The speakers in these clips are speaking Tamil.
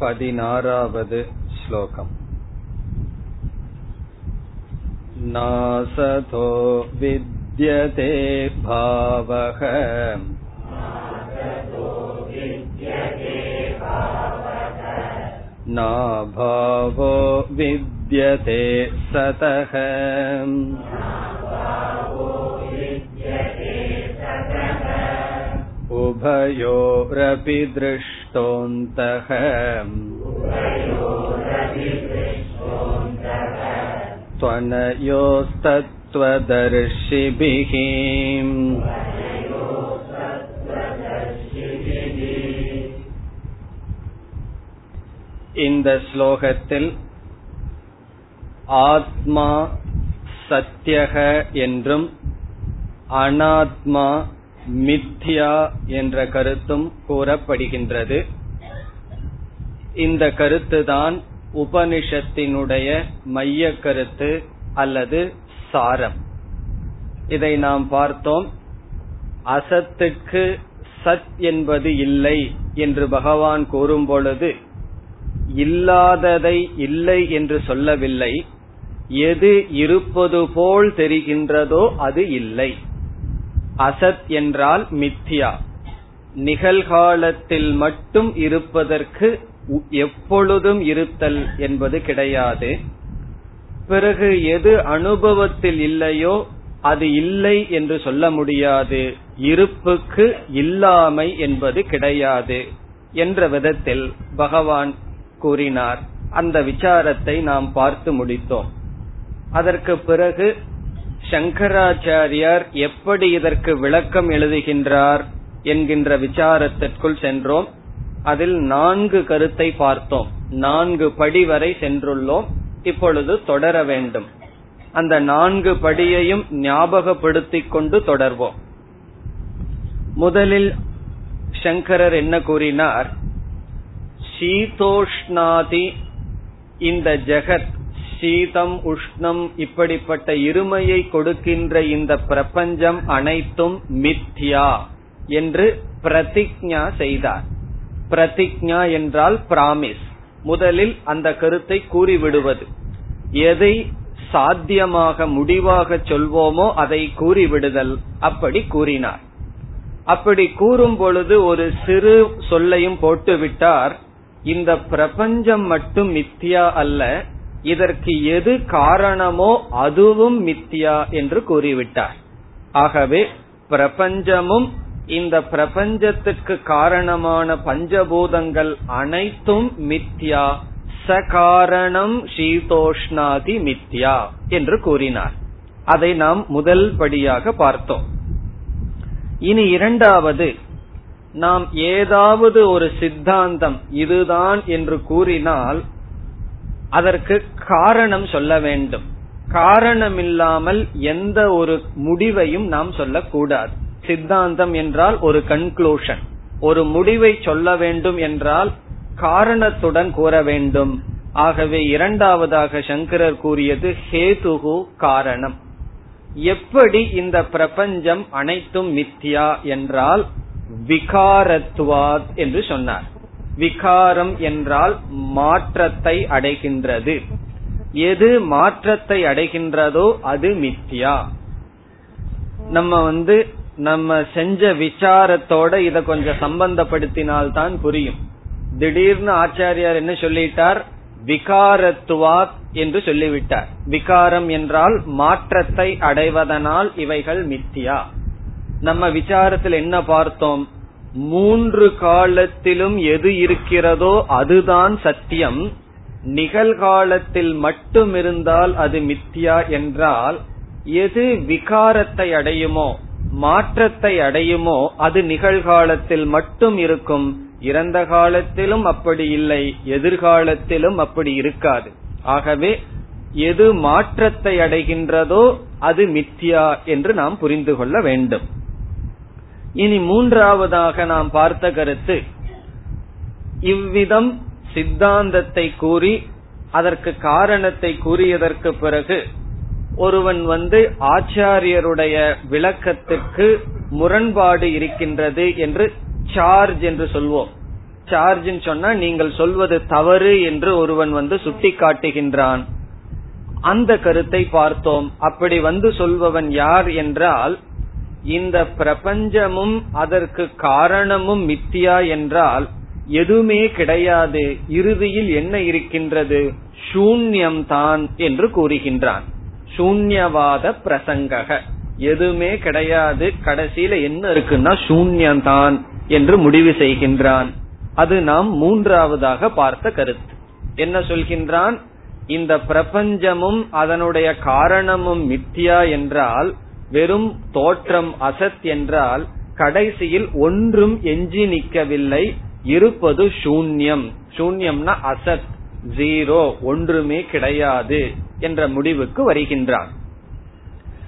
पदिनारावद् श्लोकम् नासतो विद्यते भावः नाभावो विद्यते सतः उभयोरपि दृष्टोऽन्तः त्वनयोस्तत्त्वदर्शिभिः இந்த ஸ்லோகத்தில் ஆத்மா சத்தியக என்றும் அனாத்மா மித்யா என்ற கருத்தும் கூறப்படுகின்றது. இந்த கருத்துதான் உபனிஷத்தினுடைய மைய கருத்து அல்லது சாரம். இதை நாம் பார்த்தோம். அசத்துக்கு சத் என்பது இல்லை என்று பகவான் கூறும் பொழுது இல்லாததை இல்லை என்று சொல்லவில்லை. எது இருப்பது போல் தெரிகின்றதோ அது இல்லை. அசத் என்றால் மித்யா நிகழ்காலத்தில் மட்டும் இருப்பதற்கு எப்பொழுதும் இருத்தல் என்பது கிடையாது. பிறகு எது அனுபவத்தில் இல்லையோ அது இல்லை என்று சொல்ல முடியாது. இருப்புக்கு இல்லாமை என்பது கிடையாது என்ற விதத்தில் பகவான் கூறினார். அந்த விசாரத்தை நாம் பார்த்து முடித்தோம். அதற்கு பிறகு சங்கராச்சாரியார் எப்படி இதற்கு விளக்கம் எழுதுகின்றார் என்கின்ற விசாரத்திற்குள் சென்றோம். அதில் நான்கு கருத்தை பார்த்தோம். நான்கு படி வரை சென்றுள்ளோம். இப்பொழுது தொடர வேண்டும். அந்த நான்கு படியையும் ஞாபகப்படுத்திக் கொண்டு தொடர்வோம். முதலில் சங்கரர் என்ன கூறினார்? சீதோஷ்ணாதி இந்த ஜெகத் சீதம் உஷ்ணம் இப்படிப்பட்ட இருமையை கொடுக்கின்ற இந்த பிரபஞ்சம் அனைத்தும் மித்யா என்று பிரதிஜா செய்தார். பிரதிஜா என்றால் பிராமிஸ். முதலில் அந்த கருத்தை கூறிவிடுவது. எதை சாத்தியமாக முடிவாக சொல்வோமோ அதை கூறிவிடுதல். அப்படி கூறினார். அப்படி கூறும் பொழுது ஒரு சிறு சொல்லையும் போட்டுவிட்டார். இந்த பிரபஞ்சம் மட்டும் மித்தியா அல்ல இதற்கு எது காரணமோ அதுவும் மித்தியா என்று கூறிவிட்டார். ஆகவே பிரபஞ்சமும் இந்த பிரபஞ்சத்துக்கு காரணமான பஞ்சபூதங்கள் அனைத்தும் மித்யா சகாரணம் சீதோஷ்ணாதி மித்யா என்று கூறினார். அதை நாம் முதல் படியாக பார்த்தோம். இனி இரண்டாவது நாம் ஏதாவது ஒரு சித்தாந்தம் இதுதான் என்று கூறினால் அதற்கு காரணம் சொல்ல வேண்டும். காரணமில்லாமல் எந்த ஒரு முடிவையும் நாம் சொல்லக்கூடாது. சித்தாந்தம் என்றால் ஒரு கன்க்ளூஷன் ஒரு முடிவை சொல்ல வேண்டும் என்றால் காரணத்துடன் கூற வேண்டும். ஆகவே இரண்டாவதாக சங்கரர் கூறியது ஹேதுகு காரணம். எப்படி இந்த பிரபஞ்சம் அனைத்தும் மித்யா என்றால் விகாரத்துவாத் என்று சொன்னார். விகாரம் என்றால் மாற்றத்தை அடைகின்றது. எது மாற்றத்தை அடைகின்றதோ அது மித்யா. நம்ம வந்து நம்ம செஞ்ச விசாரத்தோட இத கொஞ்சம் சம்பந்தப்படுத்தினால்தான் புரியும். திடீர்னு ஆச்சாரியார் என்ன சொல்லிட்டார்? விகாரத்துவா என்று சொல்லிவிட்டார். விகாரம் என்றால் மாற்றத்தை அடைவதனால் இவைகள் மித்தியா நம்ம விசாரத்தில் என்ன பார்த்தோம்? மூன்று காலத்திலும் எது இருக்கிறதோ அதுதான் சத்தியம். நிகழ்காலத்தில் மட்டும் இருந்தால் அது மித்தியா என்றால் எது விகாரத்தை அடையுமோ மாற்றத்தை அடையுமோ அது நிகழ்காலத்தில் மட்டும் இருக்கும். இறந்த காலத்திலும் அப்படி இல்லை எதிர்காலத்திலும் அப்படி இருக்காது. ஆகவே எது மாற்றத்தை அடைகின்றதோ அது மித்யா என்று நாம் புரிந்து கொள்ள வேண்டும். இனி மூன்றாவதாக நாம் பார்த்த கருத்து இவ்விதம் சித்தாந்தத்தை கூறி அதற்கு காரணத்தை கூறியதற்கு பிறகு ஒருவன் வந்து ஆச்சாரியருடைய விளக்கத்துக்கு முரண்பாடு இருக்கின்றது என்று சார்ஜ் என்று சொல்வோம். சார்ஜ்னு சொன்னா நீங்கள் சொல்வது தவறு என்று ஒருவன் வந்து சுட்டி காட்டுகின்றான் அந்த கருத்தை பார்த்தோம். அப்படி வந்து சொல்பவன் யார் என்றால் இந்த பிரபஞ்சமும் அதற்கு காரணமும் மித்தியா என்றால் எதுவுமே கிடையாது. இறுதியில் என்ன இருக்கின்றது? சூன்யம் தான் என்று கூறுகின்றான். சூன்யவாத பிரசங்கக. எதுவுமே கிடையாது. கடைசியில என்ன இருக்குன்னா சூன்யம்தான் என்று முடிவு செய்கின்றான். அது நாம் மூன்றாவதாக பார்த்த கருத்து. என்ன சொல்கின்றான்? இந்த பிரபஞ்சமும் அதனுடைய காரணமும் மித்தியா என்றால் வெறும் தோற்றம் அசத் என்றால் கடைசியில் ஒன்றும் எஞ்சி நிற்கவில்லை. இருப்பது சூன்யம். சூன்யம்னா அசத். ஜீரோ. ஒன்றுமே கிடையாது என்ற முடிவுக்கு வருகின்றான்.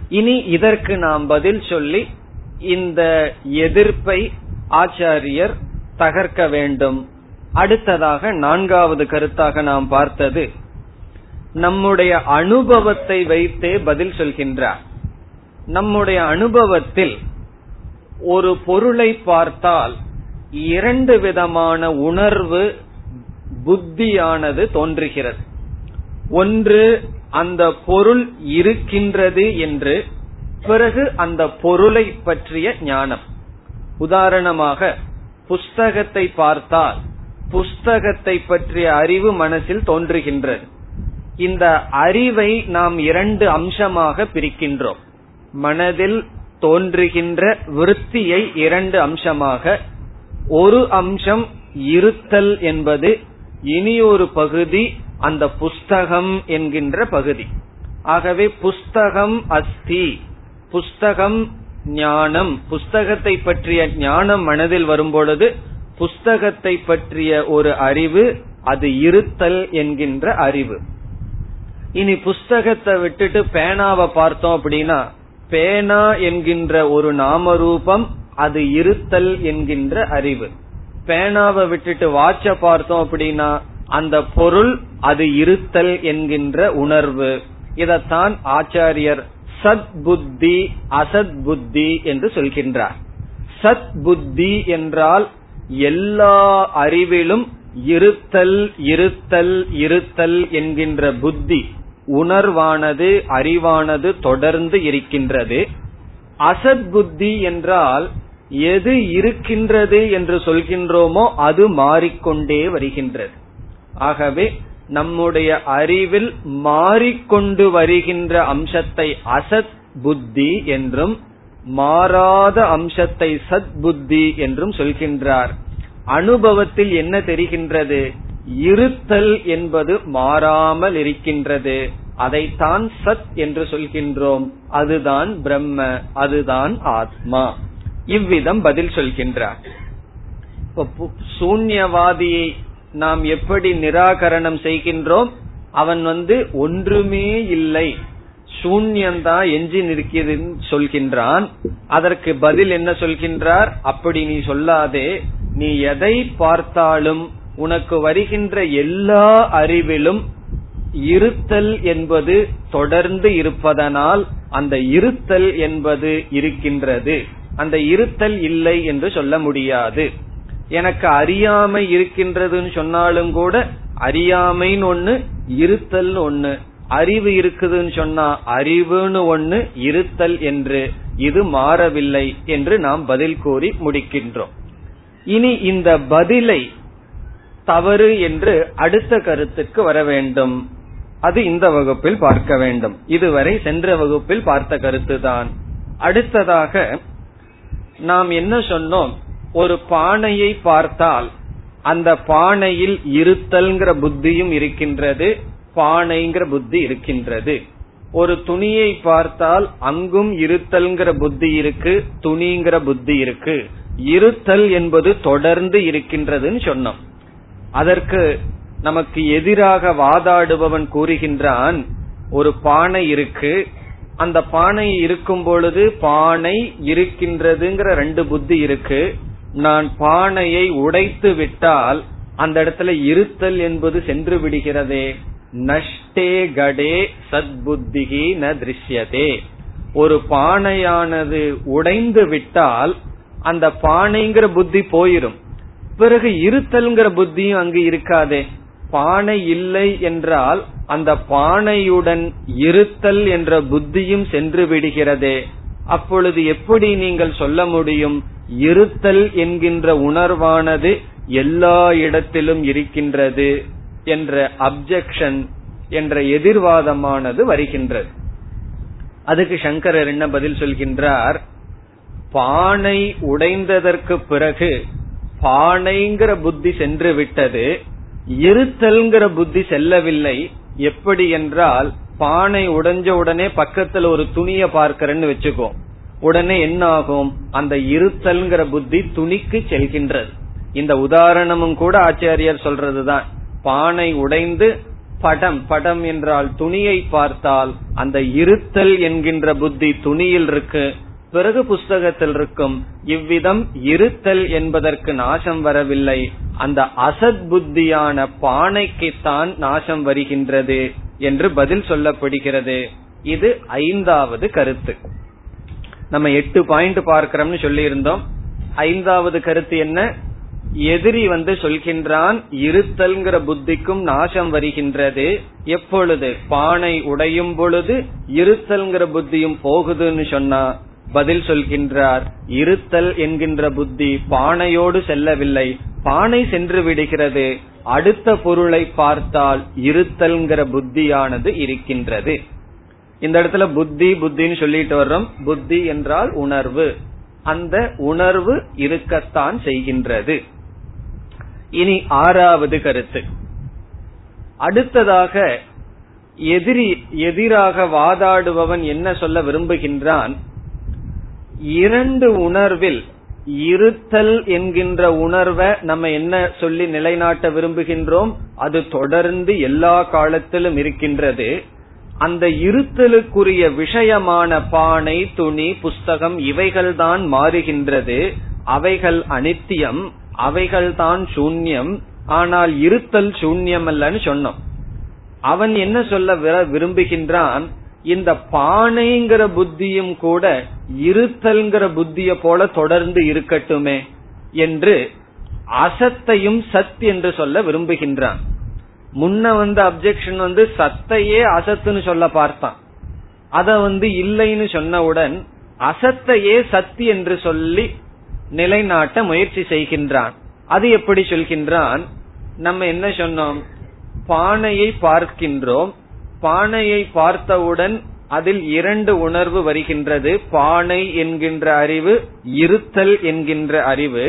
இனி இதற்கு நாம் பதில் சொல்லி இந்த எதிர்ப்பை ஆச்சாரியர் தகர்க்க வேண்டும். அடுத்ததாக நான்காவது கருத்தாக நாம் பார்த்தது. நம்முடைய அனுபவத்தை வைத்தே பதில் சொல்கின்றார். நம்முடைய அனுபவத்தில் ஒரு பொருளை பார்த்தால் இரண்டு விதமான உணர்வு புத்தியானது தோன்றுகிறது. ஒன்று அந்த பொருள் இருக்கின்றது என்று பிறகு அந்த பொருளை பற்றிய ஞானம். உதாரணமாக புஸ்தகத்தை பார்த்தால் புஸ்தகத்தை பற்றிய அறிவு மனசில் தோன்றுகின்றது. இந்த அறிவை நாம் இரண்டு அம்சமாக பிரிக்கின்றோம். மனதில் தோன்றுகின்ற விருத்தியை இரண்டு அம்சமாக ஒரு அம்சம் இருத்தல் என்பது இனி ஒரு பகுதி அந்த புஸ்தகம் என்கின்ற பகுதி. ஆகவே புஸ்தகம் அஸ்தி புஸ்தகம் ஞானம். புஸ்தகத்தை பற்றிய ஞானம் மனதில் வரும்பொழுது புஸ்தகத்தை பற்றிய ஒரு அறிவு அது இருத்தல் என்கின்ற அறிவு. இனி புஸ்தகத்தை விட்டுட்டு பேனாவை பார்த்தோம் அப்படின்னா பேனா என்கின்ற ஒரு நாம ரூபம் அது இருத்தல் என்கின்ற அறிவு. பேனாவை விட்டுட்டு வாட்ச பார்த்தோம் அப்படின்னா அந்த பொருள் அது இருத்தல் என்கின்ற உணர்வு. இதத்தான் ஆச்சாரியர் சத் புத்தி அசத் புத்தி என்று சொல்கின்றார். சத் புத்தி என்றால் எல்லா அறிவிலும் இருத்தல் இருத்தல் இருத்தல் என்கின்ற புத்தி. உணர்வானது அறிவானது தொடர்ந்து இருக்கின்றது. அசத் புத்தி என்றால் எது இருக்கின்றது என்று சொல்கின்றோமோ அது மாறிக்கொண்டே வருகின்றது. ஆகவே நம்முடைய அறிவில் மாறிக்கொண்டு வருகின்ற அம்சத்தை அசத் புத்தி என்றும் மாறாத அம்சத்தை சத் புத்தி என்றும் சொல்கின்றார். அனுபவத்தில் என்ன தெரிகின்றது? இருத்தல் என்பது மாறாமல் இருக்கின்றது. அதைத்தான் சத் என்று சொல்கின்றோம். அதுதான் பிரம்ம அதுதான் ஆத்மா. இவ்விதம் பதில் சொல்கின்றார். சூன்யவாதியை நாம் எப்படி நிராகரணம் செய்கின்றோம்? அவன் வந்து ஒன்றுமே இல்லை. சூன்யந்தான் எஞ்சி நிற்கிறதுன்னு சொல்கின்றான். அதற்கு பதில் என்ன சொல்கின்றார்? அப்படி நீ சொல்லாதே. நீ எதை பார்த்தாலும் உனக்கு வருகின்ற எல்லா அறிவிலும் இருத்தல் என்பது தொடர்ந்து இருப்பதனால் அந்த இருத்தல் என்பது இருக்கின்றது. அந்த இருத்தல் இல்லை என்று சொல்ல முடியாது. எனக்கு அறியாமை இருக்கின்றதுன்னு சொன்னாலும் கூட அறியாமைன்னு ஒண்ணு இருத்தல் ஒண்ணு. அறிவு இருக்குதுன்னு சொன்னா அறிவுன்னு ஒண்ணு இருத்தல் என்று. இது மாறவில்லை என்று நாம் பதில் கூறி முடிக்கின்றோம். இனி இந்த பதிலை தவறு என்று அடுத்த கருத்துக்கு வர வேண்டும். அது இந்த வகுப்பில் பார்க்க வேண்டும். இதுவரை சென்ற வகுப்பில் பார்த்த கருத்துதான். அடுத்ததாக நாம் என்ன சொன்னோம்? ஒரு பானையை பார்த்தால் அந்த பானையில் இருத்தல்ங்கிற புத்தியும் இருக்கின்றது பானைங்கிற புத்தி இருக்கின்றது. ஒரு துணியை பார்த்தால் அங்கும் இருத்தல்ங்கிற புத்தி இருக்கு துணிங்கிற புத்தி இருக்கு. இருத்தல் என்பது தொடர்ந்து இருக்கின்றதுன்னு சொன்னோம். அதற்கு நமக்கு எதிராக வாதாடுபவன் கூறுகின்றான் ஒரு பானை இருக்கு. அந்த பானை இருக்கும் பொழுது பானை இருக்கின்றதுங்கிற ரெண்டு புத்தி இருக்கு. நான் பானையை உடைத்து விட்டால் அந்த இடத்துல இருத்தல் என்பது சென்று விடுகிறதே. நஷ்டே கடே சத்புத்திகி ந திருஷ்யதே. ஒரு பானையானது உடைந்து விட்டால் அந்த பானைங்கிற புத்தி போயிரும். பிறகு இருத்தல்ங்கிற புத்தியும் அங்கு இருக்காதே. பானை இல்லை என்றால் அந்த பானையுடன் இருத்தல் என்ற புத்தியும் சென்று விடுகிறதே. அப்பொழுது எப்படி நீங்கள் சொல்ல முடியும்? இருத்தல் என்கின்ற உணர்வானது எல்லா இடத்திலும் இருக்கின்றது என்ற அப்செக்ஷன் என்ற எதிர்வாதமானது வருகின்றது. அதுக்கு சங்கரர் என்ன பதில் சொல்கின்றார்? பானை உடைந்ததற்கு பிறகு பானைங்கிற புத்தி சென்று விட்டது இருத்தல்ங்கிற புத்தி செல்லவில்லை. எப்படி என்றால் பானை உடைஞ்ச உடனே பக்கத்துல ஒரு துணிய பார்க்கிறேன்னு வச்சுக்கோ. உடனே என்ன ஆகும் அந்த இருத்தல்ங்கிற புத்தி துணிக்கு செல்கின்றது. இந்த உதாரணமும் கூட ஆச்சாரியர் சொல்றதுதான். பானை உடைந்து படம் படம் என்றால் துணியை பார்த்தால் அந்த இருத்தல் என்கின்ற புத்தி துணியில் இருக்கு. பிறகு புஸ்தகத்தில் இருக்கும் இவ்விதம் இருத்தல் என்பதற்கு நாசம் வரவில்லை. அந்த அசத் புத்தியான பானைக்குத்தான் நாசம் வருகின்றது என்று பதில் சொல்லப்படுகிறது. இது ஐந்தாவது கருத்து. நம்ம எட்டு பாயிண்ட் பார்க்கிறோம்னு சொல்லி இருந்தோம் ஐந்தாவது கருத்து என்ன? எதிரி வந்து சொல்கின்றான் இருத்தல்ங்கிற புத்திக்கும் நாசம் வருகின்றது. எப்பொழுது? பானை உடையும் பொழுது இருத்தல்ங்கிற புத்தியும் போகுதுன்னு சொன்னா பதில் சொல்கின்றார். இருத்தல் என்கின்ற புத்தி பானையோடு செல்லவில்லை. பானை சென்று விடுகிறது. அடுத்த பொருளை பார்த்தால் இருத்தல்ங்கிற புத்தியானது இருக்கின்றது. இந்த இடத்துல புத்தி புத்தின்னு சொல்லிட்டு வர்றோம். புத்தி என்றால் உணர்வு. அந்த உணர்வு இருக்கத்தான் செய்கின்றது. இனி ஆறாவது கருத்து. அடுத்ததாக எதிரி எதிராக வாதாடுபவன் என்ன சொல்ல விரும்புகின்றான்? இரண்டு உணர்வில் இருத்தல் என்கின்ற உணர்வை நம்ம என்ன சொல்லி நிலைநாட்ட விரும்புகின்றோம்? அது தொடர்ந்து எல்லா காலத்திலும் இருக்கின்றது. அந்த இருத்தலுக்குரிய விஷயமான பானை துணி புஸ்தகம் இவைகள்தான் மாறுகின்றது. அவைகள் அனித்தியம் அவைகள்தான் சூன்யம். ஆனால் இருத்தல் சூன்யம் அல்லன்னு சொன்னோம். அவன் என்ன சொல்ல விரும்புகின்றான்? இந்த பானைங்கிற புத்தியும் கூட இருத்தல்ங்கிற புத்திய போல தொடர்ந்து இருக்கட்டுமே என்று அசத்தையும் சத் என்று சொல்ல விரும்புகின்றான். முன்ன வந்து அப்செக்ஷன் வந்து சத்தையே அசத்துன்னு சொல்ல பார்த்தான். அத வந்து இல்லைன்னு சொன்னவுடன் அசத்தையே சத்தி என்று சொல்லி நிலைநாட்ட முயற்சி செய்கின்றான். அது எப்படி சொல்கின்றான்? நம்ம என்ன சொன்னோம்? பானையை பார்க்கின்றோம். பானையை பார்த்தவுடன் அதில் இரண்டு உணர்வு வருகின்றது. பானை என்கின்ற அறிவு இருத்தல் என்கின்ற அறிவு.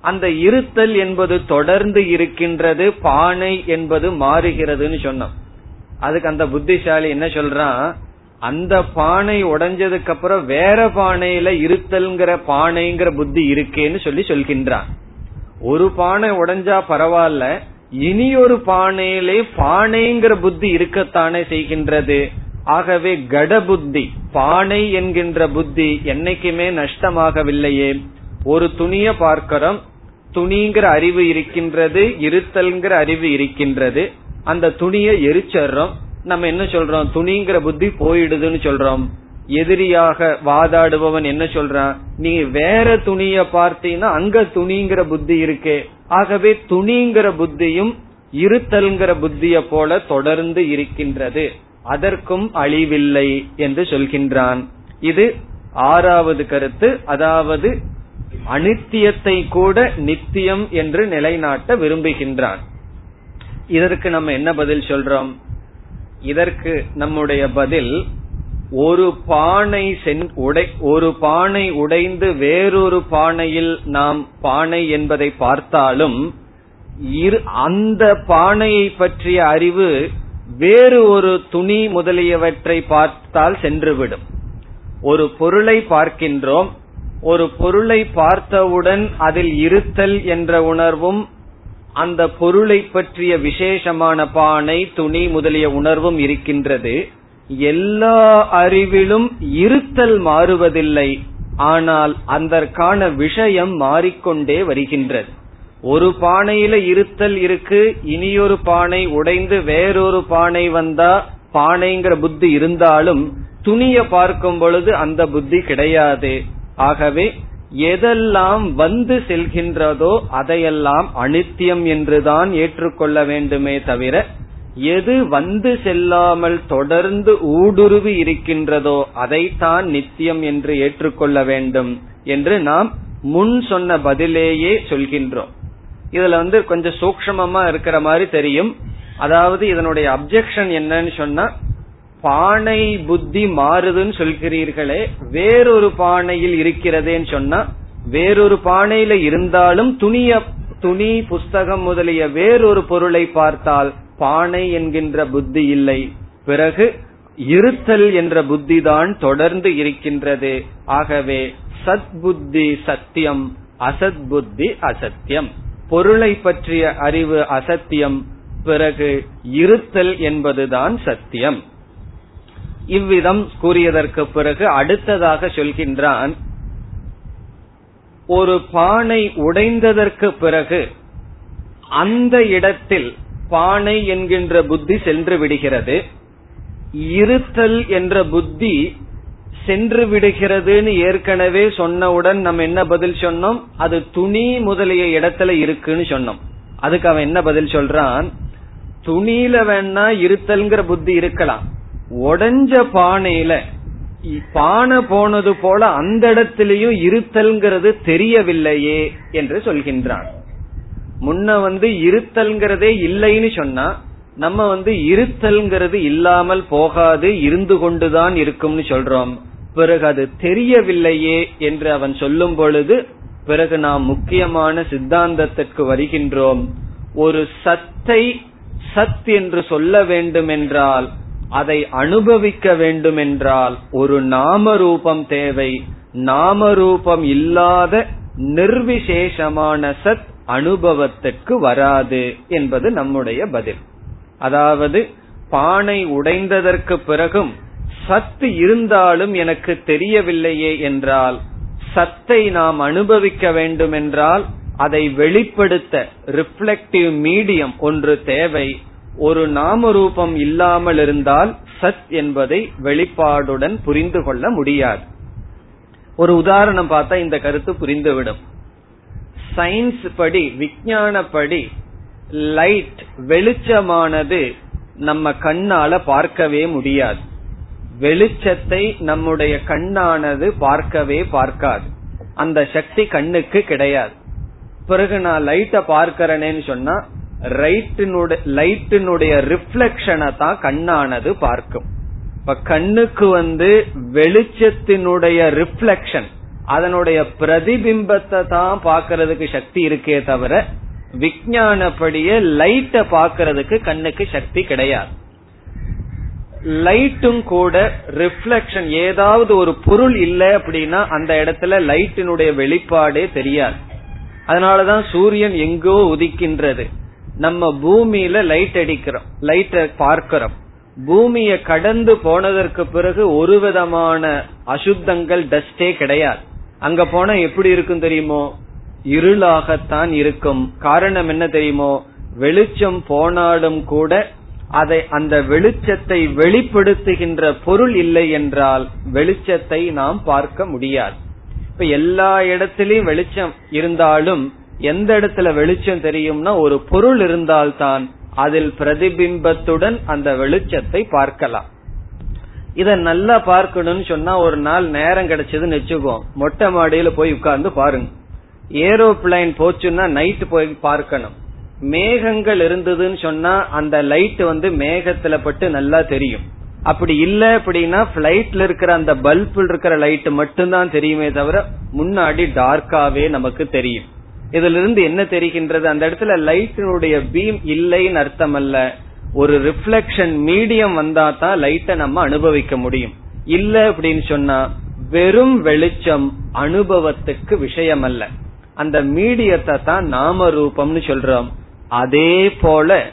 அந்த இருத்தல் என்பது தொடர்ந்து இருக்கின்றது பானை என்பது மாறுகிறதுன்னு சொன்னோம். அதுக்கு அந்த புத்திசாலி என்ன சொல்றான்? அந்த பானை உடைஞ்சதுக்கு அப்புறம் வேற பானையில இருத்தல்ங்கிற பானைங்கிற புத்தி இருக்கேன்னு சொல்லி சொல்கின்றான். ஒரு பானை உடைஞ்சா பரவாயில்ல இனி ஒரு பானையிலே பானைங்கிற புத்தி இருக்கத்தானே செய்கின்றது? ஆகவே கட புத்தி பானை என்கின்ற புத்தி என்னைக்குமே நஷ்டமாகவில்லையே. ஒரு துணிய பார்க்கிறோம் துணிங்கிற அறிவு இருக்கின்றது இருத்தல்ங்கிற அறிவு இருக்கின்றது. அந்த துணியை எரிச்சறோம் நம்ம என்ன சொல்றோம்? துணிங்கிற புத்தி போயிடுதுன்னு சொல்றோம். எதிரியாக வாதாடுபவன் என்ன சொல்றான்? நீ வேற துணிய பார்த்தீங்கன்னா அங்க துணிங்கிற புத்தி இருக்கே. ஆகவே துணிங்கிற புத்தியும் இருத்தல்ங்கிற புத்திய போல தொடர்ந்து இருக்கின்றது. அதற்கும் அழிவில்லை என்று சொல்கின்றான். இது ஆறாவது கருத்து. அதாவது அனித்தியத்தை கூட நித்தியம் என்று நிலைநாட்ட விரும்புகின்றான். இதற்கு நம்ம என்ன பதில் சொல்றோம்? இதற்கு நம்முடைய பதில் ஒரு பானை உடை ஒரு பானை உடைந்து வேறொரு பானையில் நாம் பானை என்பதை பார்த்தாலும் அந்த பானையை பற்றிய அறிவு வேறு ஒரு துணி முதலியவற்றை பார்த்தால் சென்றுவிடும். ஒரு பொருளை பார்க்கின்றோம். ஒரு பொருளை பார்த்தவுடன் அதில் இருத்தல் என்ற உணர்வும் அந்த பொருளை பற்றிய விசேஷமான பானை துணி முதலிய உணர்வும் இருக்கின்றது. எல்லா அறிவிலும் இருத்தல் மாறுவதில்லை. ஆனால் அதற்கான விஷயம் மாறிக்கொண்டே வருகின்றது. ஒரு பானையில இருத்தல் இருக்கு இனியொரு பானை உடைந்து வேறொரு பானை வந்தா பானைங்கிற புத்தி இருந்தாலும் துணிய பார்க்கும் பொழுது அந்த புத்தி கிடையாது. ஆகவே எதெல்லாம் வந்து செல்கின்றதோ அதையெல்லாம் அனித்தியம் என்றுதான் ஏற்றுக்கொள்ள வேண்டுமே தவிர எது வந்து செல்லாமல் தொடர்ந்து ஊடுருவி இருக்கின்றதோ அதைத்தான் நித்தியம் என்று ஏற்றுக்கொள்ள வேண்டும் என்று நாம் முன் சொன்ன பதிலேயே சொல்கின்றோம். இதுல வந்து கொஞ்சம் சூக்மமா இருக்கிற மாதிரி தெரியும். அதாவது இதனுடைய அப்செக்ஷன் என்னன்னு சொன்னா பானை புத்தி மாறுதுன்னு சொல்கிறீர்களே வேறொரு பானையில் இருக்கிறதேன்னு சொன்னா வேறொரு பானையில இருந்தாலும் துணிய துணி புஸ்தகம் முதலிய வேறொரு பொருளை பார்த்தால் பானை என்கின்ற புத்தி இல்லை. பிறகு இருத்தல் என்ற புத்தி தான் தொடர்ந்து இருக்கின்றது. ஆகவே சத் புத்தி சத்தியம் அசத் புத்தி அசத்தியம். பொருளை பற்றிய அறிவு அசத்தியம் பிறகு இருத்தல் என்பதுதான் சத்தியம். இவ்விதம் கூறியதற்கு பிறகு அடுத்ததாக சொல்கின்றான் ஒரு பானை உடைந்ததற்கு பிறகு அந்த இடத்தில் பானை என்கின்ற புத்தி சென்று விடுகிறது. இருத்தல் என்ற புத்தி சென்று விடுகிறதுன்னு ஏற்கனவே சொன்னவுடன் நம்ம என்ன பதில் சொன்னோம்? அது துணி முதலிய இடத்துல இருக்குன்னு சொன்னோம். அதுக்கு அவன் என்ன பதில் சொல்றான்? துணியில வேணா இருத்தல்ங்கிற புத்தி இருக்கலாம். உடஞ்ச பானையில பானை போனது போல அந்த இடத்திலையும் இருத்தல்ங்கிறது தெரியவில்லையே என்று சொல்கின்றான். முன்ன வந்து இருத்தல்ங்கிறதே இல்லைன்னு சொன்னா நம்ம வந்து இருத்தல்ங்கிறது இல்லாமல் போகாது இருந்து கொண்டுதான் இருக்கும்னு சொல்றோம். பிறகு அது தெரியவில்லையே என்று அவன் சொல்லும் பொழுது பிறகு நாம் முக்கியமான சித்தாந்தத்திற்கு வருகின்றோம். ஒரு சத்தை சத் என்று சொல்ல வேண்டும் என்றால் அதை அனுபவிக்க வேண்டும் என்றால் ஒரு நாம ரூபம் தேவை. நாம ரூபம் இல்லாத நிர்விசேஷமான சத் அனுபவத்துக்கு வராது என்பது நம்முடைய பதில். அதாவது பானை உடைந்ததற்கு பிறகும் சத்து இருந்தாலும் எனக்கு தெரியவில்லையே என்றால் சத்தை நாம் அனுபவிக்க வேண்டும் என்றால் அதை வெளிப்படுத்த ரிஃப்ளெக்டிவ் மீடியம் ஒன்று தேவை. ஒரு நாம ரூபம் இல்லாமல் இருந்தால் சத் என்பதை வெளிப்பாடுடன் புரிந்து கொள்ள முடியாது. ஒரு உதாரணம் பார்த்தா இந்த கருத்து புரிந்துவிடும். சயின்ஸ் படி விஞ்ஞானப்படி லைட் வெளிச்சமானது நம்ம கண்ணால பார்க்கவே முடியாது. வெளிச்சத்தை நம்முடைய கண்ணானது பார்க்கவே பார்க்காது. அந்த சக்தி கண்ணுக்கு கிடையாது. பிறகு நான் லைட்ட பார்க்கிறேன்னு சொன்னா லைட்டினுடைய ரிஃப்ளக்ஷனை தான் கண்ணானது பார்க்கும். இப்ப கண்ணுக்கு வந்து வெளிச்சத்தினுடைய ரிஃப்ளெக்ஷன் அதனுடைய பிரதிபிம்பத்தை தான் பாக்கிறதுக்கு சக்தி இருக்கே தவிர விஞ்ஞானப்படியே லைட்ட பாக்கிறதுக்கு கண்ணுக்கு சக்தி கிடையாது. லைட்டும் கூட ரிஃப்ளெக்ஷன் ஏதாவது ஒரு பொருள் இல்லை அப்படின்னா அந்த இடத்துல லைட்டினுடைய வெளிப்பாடே தெரியாது. அதனாலதான் சூரியன் எங்கோ உதிக்கின்றது. நம்ம பூமியில லைட் அடிக்கிறோம் லைட்டை பார்க்கிறோம். பூமியை கடந்து போனதற்கு பிறகு ஒரு விதமான அசுத்தங்கள் டஸ்டே கிடையாது. அங்க போனா எப்படி இருக்கும் தெரியுமோ? இருளாகத்தான் இருக்கும். காரணம் என்ன தெரியுமோ? வெளிச்சம் போனாலும் கூட அதை அந்த வெளிச்சத்தை வெளிப்படுத்துகின்ற பொருள் இல்லை என்றால் வெளிச்சத்தை நாம் பார்க்க முடியாது. இப்ப எல்லா இடத்திலையும் வெளிச்சம் இருந்தாலும் எந்த இடத்துல வெளிச்சம் தெரியும்னா ஒரு பொருள் இருந்தால்தான் அதில் பிரதிபிம்பத்துடன் அந்த வெளிச்சத்தை பார்க்கலாம். இத நல்லா பார்க்கணும்னு சொன்னா ஒரு நாள் நேரம் கிடைச்சதுன்னு வச்சுக்கோ. மொட்டை மாடியில போய் உட்கார்ந்து பாருங்க. ஏரோபிளைன் போச்சுன்னா நைட் போய் பார்க்கணும். மேகங்கள் இருந்ததுன்னு சொன்னா அந்த லைட் வந்து மேகத்துல பட்டு நல்லா தெரியும். அப்படி இல்ல அப்படின்னா பிளைட்ல இருக்கிற அந்த பல்பில் இருக்கிற லைட் மட்டும்தான் தெரியுமே தவிர முன்னாடி டார்க்காவே நமக்கு தெரியும். இதுல இருந்து என்ன தெரிகின்றது? அந்த இடத்துல லைட்டினுடைய பீம் இல்லைன்னு அர்த்தம் அல்ல ஒரு ரிஃப்ளெக்ஷன் மீடியம் வந்தா தான் லைட்டை நம்ம அனுபவிக்க முடியும். இல்ல அப்படின்னு சொன்னா வெறும் வெளிச்சம் அனுபவத்துக்கு விஷயம் அல்ல அந்த மீடியத்தை தான் நாம ரூபம்னு சொல்றோம். அதே போல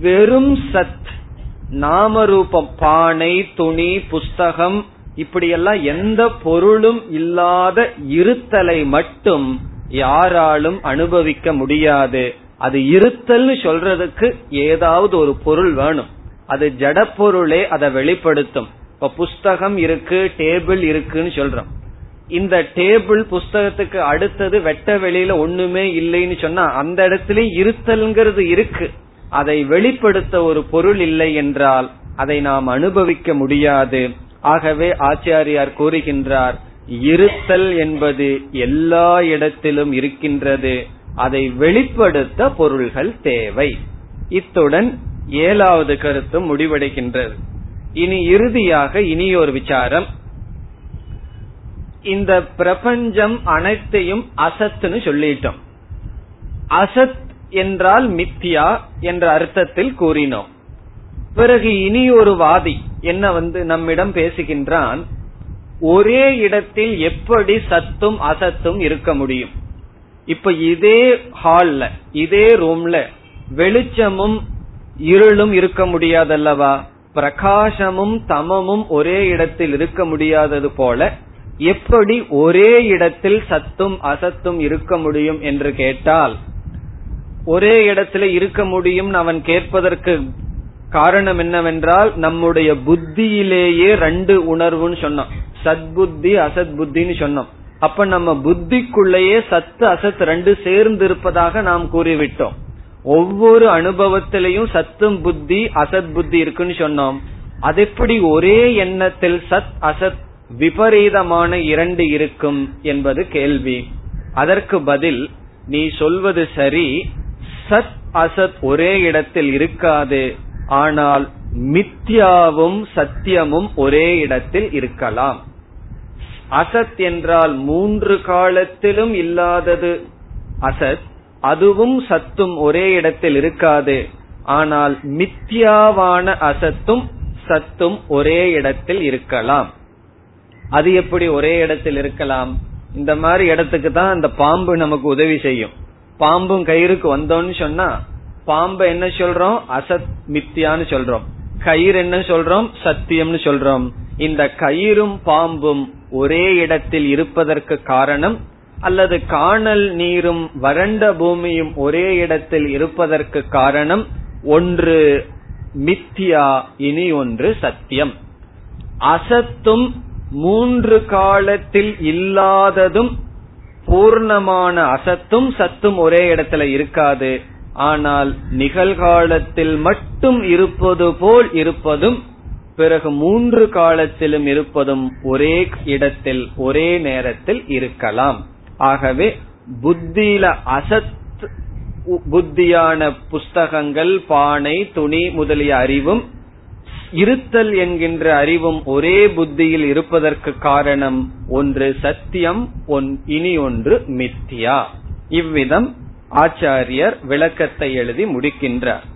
வெறும் சத் நாம ரூபம் பானை துணி புஸ்தகம் இப்படியெல்லாம் எந்த பொருளும் இல்லாத இருத்தலை மட்டும் யாராலும் அனுபவிக்க முடியாது. அது இருத்தல்னு சொல்றதுக்கு ஏதாவது ஒரு பொருள் வேணும். அது ஜட பொருளே அதை வெளிப்படுத்தும். இப்ப புஸ்தகம் இருக்கு டேபிள் இருக்குன்னு சொல்றோம். இந்த டேபிள் புஸ்தகத்துக்கு அடுத்தது வெட்ட வெளியில ஒண்ணுமே இல்லைன்னு சொன்னா அந்த இடத்துல இருத்தல்ங்கிறது இருக்கு. அதை வெளிப்படுத்த ஒரு பொருள் இல்லை என்றால் அதை நாம் அனுபவிக்க முடியாது. ஆகவே ஆச்சாரியார் கூறுகின்றார் இருத்தல் என்பது எல்லா இடத்திலும் இருக்கின்றது. அதை வெளிப்படுத்த பொருள்கள் தேவை. இத்துடன் ஏழாவது கருத்து முடிவடைகின்றது. இனி இறுதியாக இனி ஒரு விசாரம். இந்த பிரபஞ்சம் அனைத்தையும் அசத்துன்னு சொல்லிட்டோம். அசத் என்றால் மித்தியா என்ற அர்த்தத்தில் கூறினோம். பிறகு இனி ஒரு வாதி என்ன வந்து நம்மிடம் பேசுகின்றான்? ஒரே இடத்தில் எப்படி சத்தும் அசத்தும் இருக்க முடியும்? இப்ப இதே ஹால்ல இதே ரூம்ல வெளிச்சமும் இருளும் இருக்க முடியாதல்லவா? பிரகாசமும் தமமும் ஒரே இடத்தில் இருக்க முடியாதது போல எப்படி ஒரே இடத்தில் சத்தும் அசத்தும் இருக்க முடியும் என்று கேட்டால் ஒரே இடத்துல இருக்க முடியும் அவன் கேட்பதற்கு காரணம் என்னவென்றால் நம்முடைய புத்தியிலேயே ரெண்டு உணர்வுன்னு சொன்னோம். சத்புத்தி அசத் புத்தின்னு சொன்னோம். அப்ப நம்ம புத்திக்குள்ளேயே சத்து அசத் ரெண்டு சேர்ந்து இருப்பதாக நாம் கூறிவிட்டோம். ஒவ்வொரு அனுபவத்திலையும் சத்தும் புத்தி அசத் புத்தி இருக்குன்னு சொன்னோம். அது எப்படி ஒரே எண்ணத்தில் சத் அசத் விபரீதமான இரண்டு இருக்கும் என்பது கேள்வி. அதற்கு பதில் நீ சொல்வது சரி சத் அசத் ஒரே இடத்தில் இருக்காது ஆனால் மித்யாவும் சத்தியமும் ஒரே இடத்தில் இருக்கலாம். அசத் என்றால் மூன்று காலத்திலும் இல்லாதது. அசத் அதுவும் சத்தும் ஒரே இடத்தில் இருக்காது. ஆனால் மித்யாவான அசத்தும் சத்தும் ஒரே இடத்தில் இருக்கலாம். அது எப்படி ஒரே இடத்தில் இருக்கலாம்? இந்த மாதிரி இடத்துக்கு தான் அந்த பாம்பு நமக்கு உதவி செய்யும். பாம்பும் கயிறுக்கு வந்தோம்னு சொன்னா பாம்பு என்ன சொல்றோம்? அசத் மித்தியான்னு சொல்றோம். கயிறு என்ன சொல்றோம்? சத்தியம்னு சொல்றோம். இந்த கயிறும் பாம்பும் ஒரே இடத்தில் இருப்பதற்கு காரணம் அல்லது காணல் நீரும் வறண்ட பூமியும் ஒரே இடத்தில் இருப்பதற்கு காரணம் ஒன்று மித்தியா இனி ஒன்று சத்தியம். அசத்தும் மூன்று காலத்தில் இல்லாததும் பூர்ணமான அசத்தும் சத்தும் ஒரே இடத்துல இருக்காது. ஆனால் நிகழ்காலத்தில் மட்டும் இருப்பது போல் இருப்பதும் பிறகு மூன்று காலத்திலும் இருப்பதும் ஒரே இடத்தில் ஒரே நேரத்தில் இருக்கலாம். ஆகவே புத்தியில அசத் புத்தியான புஸ்தகங்கள் பானை துணி முதலிய அறிவும் இருத்தல் என்கின்ற அறிவும் ஒரே புத்தியில் இருப்பதற்கு காரணம் ஒன்று சத்தியம் இனி ஒன்று மித்தியா இவ்விதம் ஆச்சாரியர் விளக்கத்தை எழுதி முடிக்கின்றார்.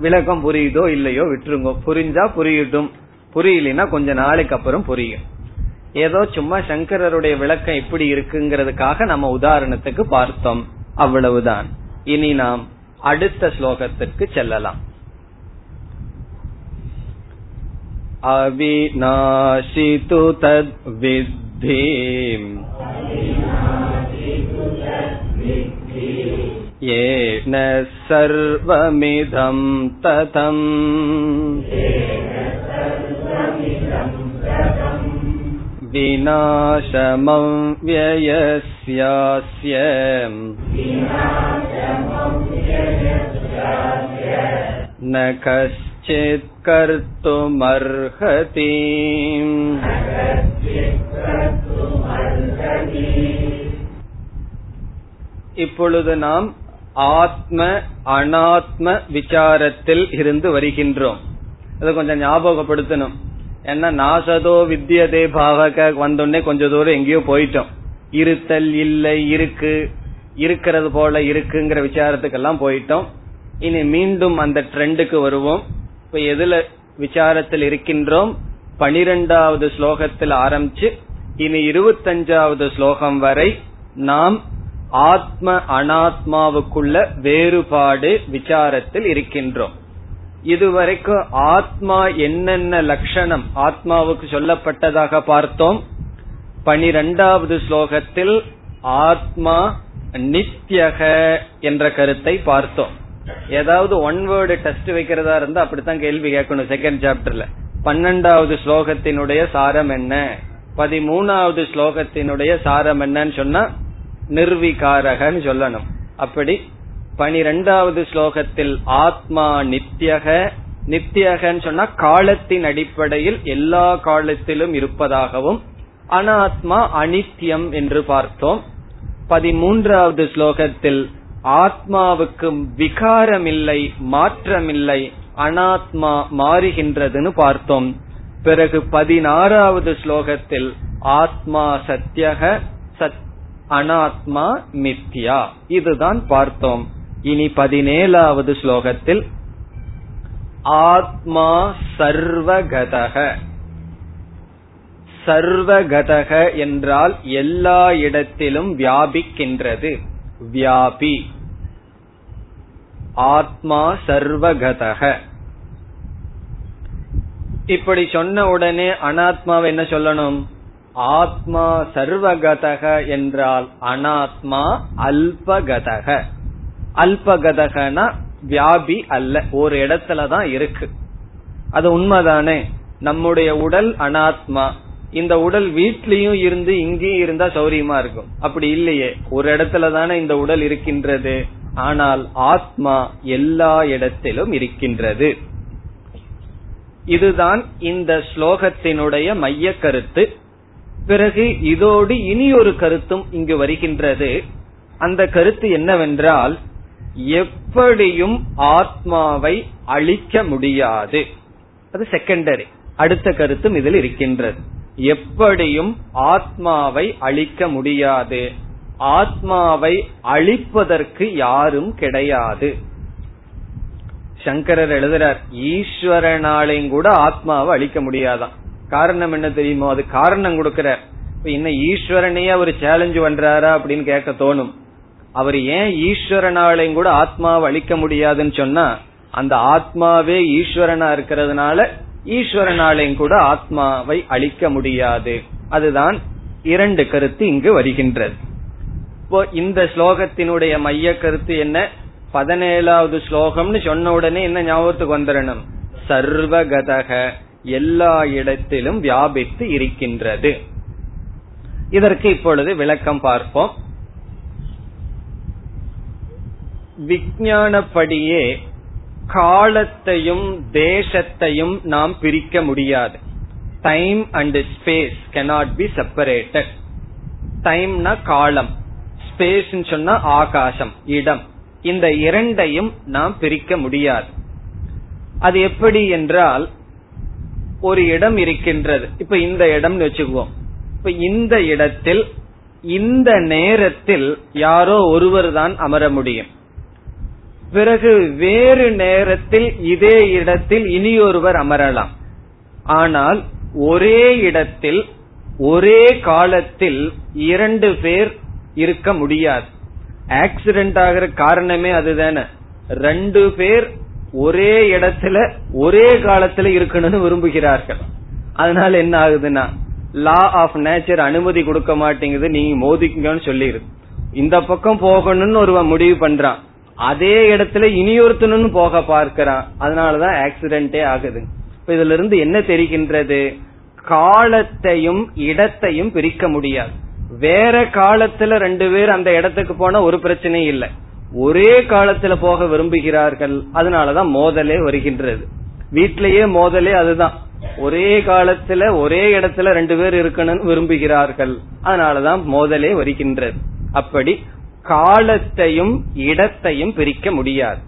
விளக்கம் புரியுதோ இல்லையோ விட்டுருங்க புரிஞ்சா புரியட்டும் புரியலனா கொஞ்ச நாளைக்கு அப்புறம் புரியும் ஏதோ சும்மா சங்கரருடைய விளக்கம் எப்படி இருக்குங்கிறதுக்காக நம்ம உதாரணத்துக்கு பார்த்தோம் அவ்வளவுதான் இனி நாம் அடுத்த ஸ்லோகத்திற்கு செல்லலாம் अविनाशितु तद्विद्धि येन सर्वमिदं ततम् विनाशमं व्ययस्यास्य न कश्चित् कर्तुमर्हति இப்பொழுது நாம் ஆத்ம அனாத்ம விசாரத்தில் இருந்து வருகின்றோம். அதை கொஞ்சம் ஞாபகப்படுத்தணும். ஏன்னா நாசதோ வித்யதே பாவக வந்தோடனே கொஞ்ச தூரம் எங்கேயோ போயிட்டோம். இருத்தல் இல்லை இருக்கு. இருக்கிறது போல இருக்குங்கிற விசாரத்துக்கெல்லாம் போயிட்டோம். இனி மீண்டும் அந்த ட்ரெண்டுக்கு வருவோம். இப்ப எதுல விசாரத்தில் இருக்கின்றோம்? பனிரெண்டாவது ஸ்லோகத்தில் ஆரம்பிச்சு இனி இருபத்தஞ்சாவது ஸ்லோகம் வரை நாம் ஆத்ம அனாத்மாவுக்குள்ள வேறுபாடு விசாரத்தில் இருக்கின்றோம். இதுவரைக்கும் ஆத்மா என்னென்ன லட்சணம் ஆத்மாவுக்கு சொல்லப்பட்டதாக பார்த்தோம். பனிரெண்டாவது ஸ்லோகத்தில் ஆத்மா நித்யக என்ற கருத்தை பார்த்தோம். ஏதாவது ஒன் வேர்டு டெஸ்ட் வைக்கிறதா இருந்தா அப்படித்தான் கேள்வி கேட்கணும் செகண்ட் சாப்டர்ல பன்னெண்டாவது ஸ்லோகத்தினுடைய சாரம் என்ன? பதிமூணாவது ஸ்லோகத்தினுடைய சாரம் என்னன்னு சொன்னா நிர்விகாரகன்னு சொல்லணும். அப்படி பனிரெண்டாவது ஸ்லோகத்தில் ஆத்மா நித்தியக நித்தியகன்னு சொன்னா காலத்தின் அடிப்படையில் எல்லா காலத்திலும் இருப்பதாகவும் அனாத்மா அனித்யம் என்று பார்த்தோம். பதிமூன்றாவது ஸ்லோகத்தில் ஆத்மாவுக்கு விகாரமில்லை மாற்றமில்லை அனாத்மா மாறுகின்றதுன்னு பார்த்தோம். பிறகு பதினாறாவது ஸ்லோகத்தில் ஆத்மா சத்தியக சத் அனாத்மா மித்யா. இதுதான் பார்த்தோம். இனி பதினேழாவது ஸ்லோகத்தில் ஆத்மா சர்வகதக. சர்வகதக என்றால் எல்லா இடத்திலும் வியாபிக்கின்றது. வியாபி. ஆத்மா சர்வகதக. இப்படி சொன்ன உடனே அனாத்மாவை என்ன சொல்லணும்? ஆத்மா சர்வகதக என்றால் அனாத்மா அல்பகதக. அல்பகதகனா வியாபி அல்ல ஒரு இடத்துலதான் இருக்கு. அது உண்மைதானே? நம்முடைய உடல் அனாத்மா. இந்த உடல் வீட்லயும் இருந்து இங்கேயும் இருந்தா சௌரியமா இருக்கும். அப்படி இல்லையே. ஒரு இடத்துல தானே இந்த உடல் இருக்கின்றது. ஆனால் ஆத்மா எல்லா இடத்திலும் இருக்கின்றது. இதுதான் இந்த ஸ்லோகத்தினுடைய மைய கருத்து. பிறகு இதோடு இனி ஒரு கருத்தும் இங்கு வருகின்றது. அந்த கருத்து என்னவென்றால் எப்படியும் ஆத்மாவை அழிக்க முடியாது. அது செகண்டரி அடுத்த கருத்தும் இதில் இருக்கின்றது. எப்படியும் ஆத்மாவை அழிக்க முடியாது. ஆத்மாவை அழிப்பதற்கு யாரும் கிடையாது. சங்கரர் எழுதுறார் ஈஸ்வரனாலையும் கூட ஆத்மாவை அழிக்க முடியாதான். காரணம் என்ன தெரியுமோ? அது காரணம் கொடுக்கிறார் என்ன ஈஸ்வரனையே அவர் சேலஞ்சு பண்றாரா அப்படின்னு கேட்க தோணும். அவர் ஏன் ஈஸ்வரனாலையும் கூட ஆத்மாவை அழிக்க முடியாதுன்னு சொன்னா அந்த ஆத்மாவே ஈஸ்வரனா இருக்கிறதுனால ஈஸ்வரனாலையும் கூட ஆத்மாவை அழிக்க முடியாது. அதுதான் இரண்டு கருத்து இங்கு வருகின்றது. இப்போ இந்த ஸ்லோகத்தினுடைய மைய கருத்து என்ன? பதினேழாவது ஸ்லோகம்னு சொன்ன உடனே என்ன ஞாபகத்துக்கு வந்துடணும் சர்வகதக. எல்லா இடத்திலும் வியாபித்து இருக்கின்றது. இதற்கு இப்பொழுது விளக்கம் பார்ப்போம். விஞ்ஞானப்படியே காலத்தையும் தேசத்தையும் நாம் பிரிக்க முடியாது. Time and space cannot be separated டைம்னா காலம். ஸ்பேஸ் சொன்னா ஆகாசம் இடம். இந்த இரண்டையும் நாம் பிரிக்க முடியாது. அது எப்படி என்றால் ஒரு இடம் இருக்கின்றது. இப்ப இந்த இடம்னு வச்சுக்குவோம். இப்ப இந்த இடத்தில் இந்த நேரத்தில் யாரோ ஒருவர் தான் அமர முடியும். பிறகு வேறு நேரத்தில் இதே இடத்தில் இனியொருவர் அமரலாம். ஆனால் ஒரே இடத்தில் ஒரே காலத்தில் இரண்டு பேர் இருக்க முடியாது. ஆக்சிடென்ட் ஆகிற காரணமே அதுதானே. ரெண்டு பேர் ஒரே இடத்துல ஒரே காலத்துல இருக்கணும்னு விரும்புகிறார்கள். அதனால என்ன ஆகுதுன்னா லா ஆஃப் நேச்சர் அனுமதி கொடுக்க மாட்டேங்குது நீங்க மோதிக்கங்கன்னு சொல்லிடு இந்த பக்கம் போகணும்னு ஒருவன் முடிவு பண்றான். அதே இடத்துல இனியொருத்தனும் போக பார்க்கிறான். அதனாலதான் ஆக்சிடென்டே ஆகுது. இதுல இருந்து என்ன தெரிகின்றது? காலத்தையும் இடத்தையும் பிரிக்க முடியாது. வேற காலத்துல ரெண்டு பேர் அந்த இடத்துக்கு போனா ஒரு பிரச்சனையும் இல்லை. ஒரே காலத்துல போக விரும்புகிறார்கள் அதனாலதான் மோதலே வருகின்றது. வீட்டிலேயே மோதலே அதுதான். ஒரே காலத்துல ஒரே இடத்துல ரெண்டு பேர் இருக்கணும்னு விரும்புகிறார்கள் அதனாலதான் மோதலே வருகின்றது. அப்படி காலத்தையும் இடத்தையும் பிரிக்க முடியாது.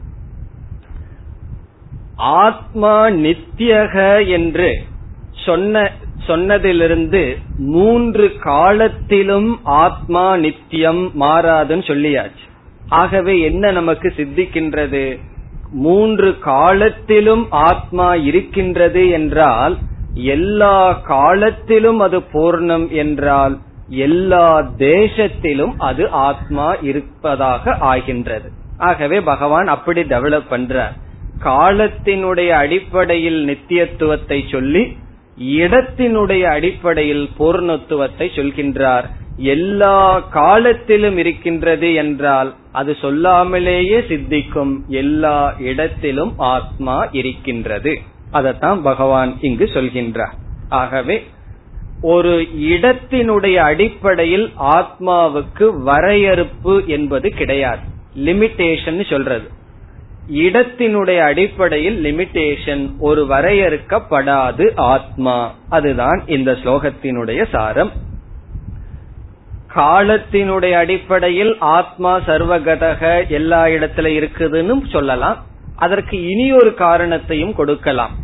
ஆத்மா நித்தியக என்று சொன்ன சொன்னதிலிருந்து மூன்று காலத்திலும் ஆத்மா நித்தியம் மாறாதுன்னு சொல்லியாச்சு. ஆகவே என்ன நமக்கு சித்திக்கின்றது? மூன்று காலத்திலும் ஆத்மா இருக்கின்றது என்றால் எல்லா காலத்திலும் அது பூர்ணம் என்றால் எல்லா தேசத்திலும் அது ஆத்மா இருப்பதாக ஆகின்றது. ஆகவே பகவான் அப்படி டெவலப் பண்றார். காலத்தினுடைய அடிப்படையில் நித்தியத்துவத்தை சொல்லி இடத்தினுடைய அடிப்படையில் பூர்ணத்துவத்தை சொல்கின்றார். எல்லா காலத்திலும் இருக்கின்றது என்றால் அது சொல்லாமலேயே சித்திக்கும் எல்லா இடத்திலும் ஆத்மா இருக்கின்றது. அதத்தான் பகவான் இங்கு சொல்கின்றார். ஆகவே ஒரு இடத்தினுடைய அடிப்படையில் ஆத்மாவுக்கு வரையறுப்பு என்பது கிடையாது. லிமிட்டேஷன் சொல்றது. இடத்தினுடைய அடிப்படையில் லிமிட்டேஷன் ஒரு வரையறுக்கப்படாது ஆத்மா. அதுதான் இந்த ஸ்லோகத்தினுடைய சாரம். காலத்தினுடைய அடிப்படையில் ஆத்மா சர்வகதக எல்லா இடத்துல இருக்குதுன்னு சொல்லலாம். அதற்கு இனி ஒரு காரணத்தையும் கொடுக்கலாம்.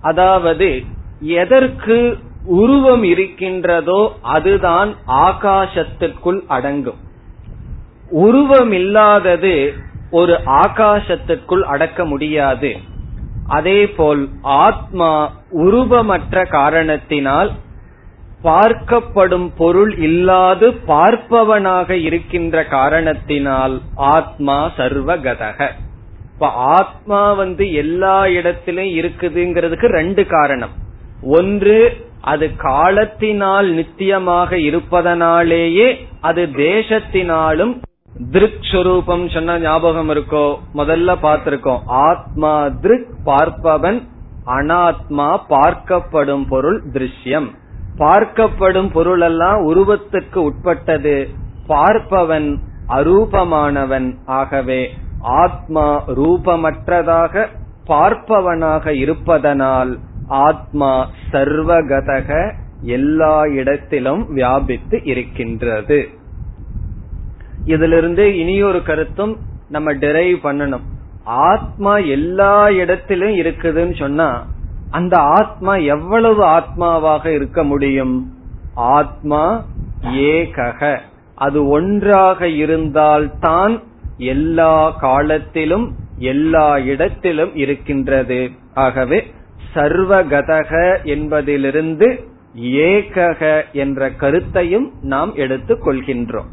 அதாவது எதற்கு உருவம் இருக்கின்றதோ அதுதான் ஆகாசத்திற்குள் அடங்கும். உருவம் இல்லாதது ஒரு ஆகாசத்திற்குள் அடக்க முடியாது. அதேபோல் ஆத்மா உருவமற்ற காரணத்தினால் பார்க்கப்படும் பொருள் இல்லாது பார்ப்பவனாக இருக்கின்ற காரணத்தினால் ஆத்மா சர்வகதக. இப்ப ஆத்மா வந்து எல்லா இடத்திலும் இருக்குதுங்கிறதுக்கு ரெண்டு காரணம். ஒன்று அது காலத்தினால் நித்தியமாக இருப்பதனாலேயே அது தேசத்தினாலும் திருக் சொரூபம் சொன்ன ஞாபகம் இருக்கோ? முதல்ல பார்த்திருக்கோம். ஆத்மா திருக் பார்ப்பவன் அனாத்மா பார்க்கப்படும் பொருள் திருஷ்யம். பார்க்கப்படும் பொருளெல்லாம் உருவத்துக்கு உட்பட்டது. பார்ப்பவன் அரூபமானவன் ஆகவே ஆத்மா ரூபமற்றதாக பார்ப்பவனாக இருப்பதனால் ஆத்மா சர்வகதக எல்லா இடத்திலும் வியாபித்து இருக்கின்றது. இதிலிருந்து இனியொரு கருத்தும் நம்ம டிரைவ் பண்ணணும். ஆத்மா எல்லா இடத்திலும் இருக்குதுன்னு சொன்னா அந்த ஆத்மா எவ்வளவு ஆத்மாவாக இருக்க முடியும்? ஆத்மா ஏகக. அது ஒன்றாக இருந்தால்தான் எல்லா காலத்திலும் எல்லா இடத்திலும் இருக்கின்றது. ஆகவே சர்வகதக என்பதிலிருந்து ஏகக என்ற கருத்தையும் நாம் எடுத்துக் கொள்கின்றோம்.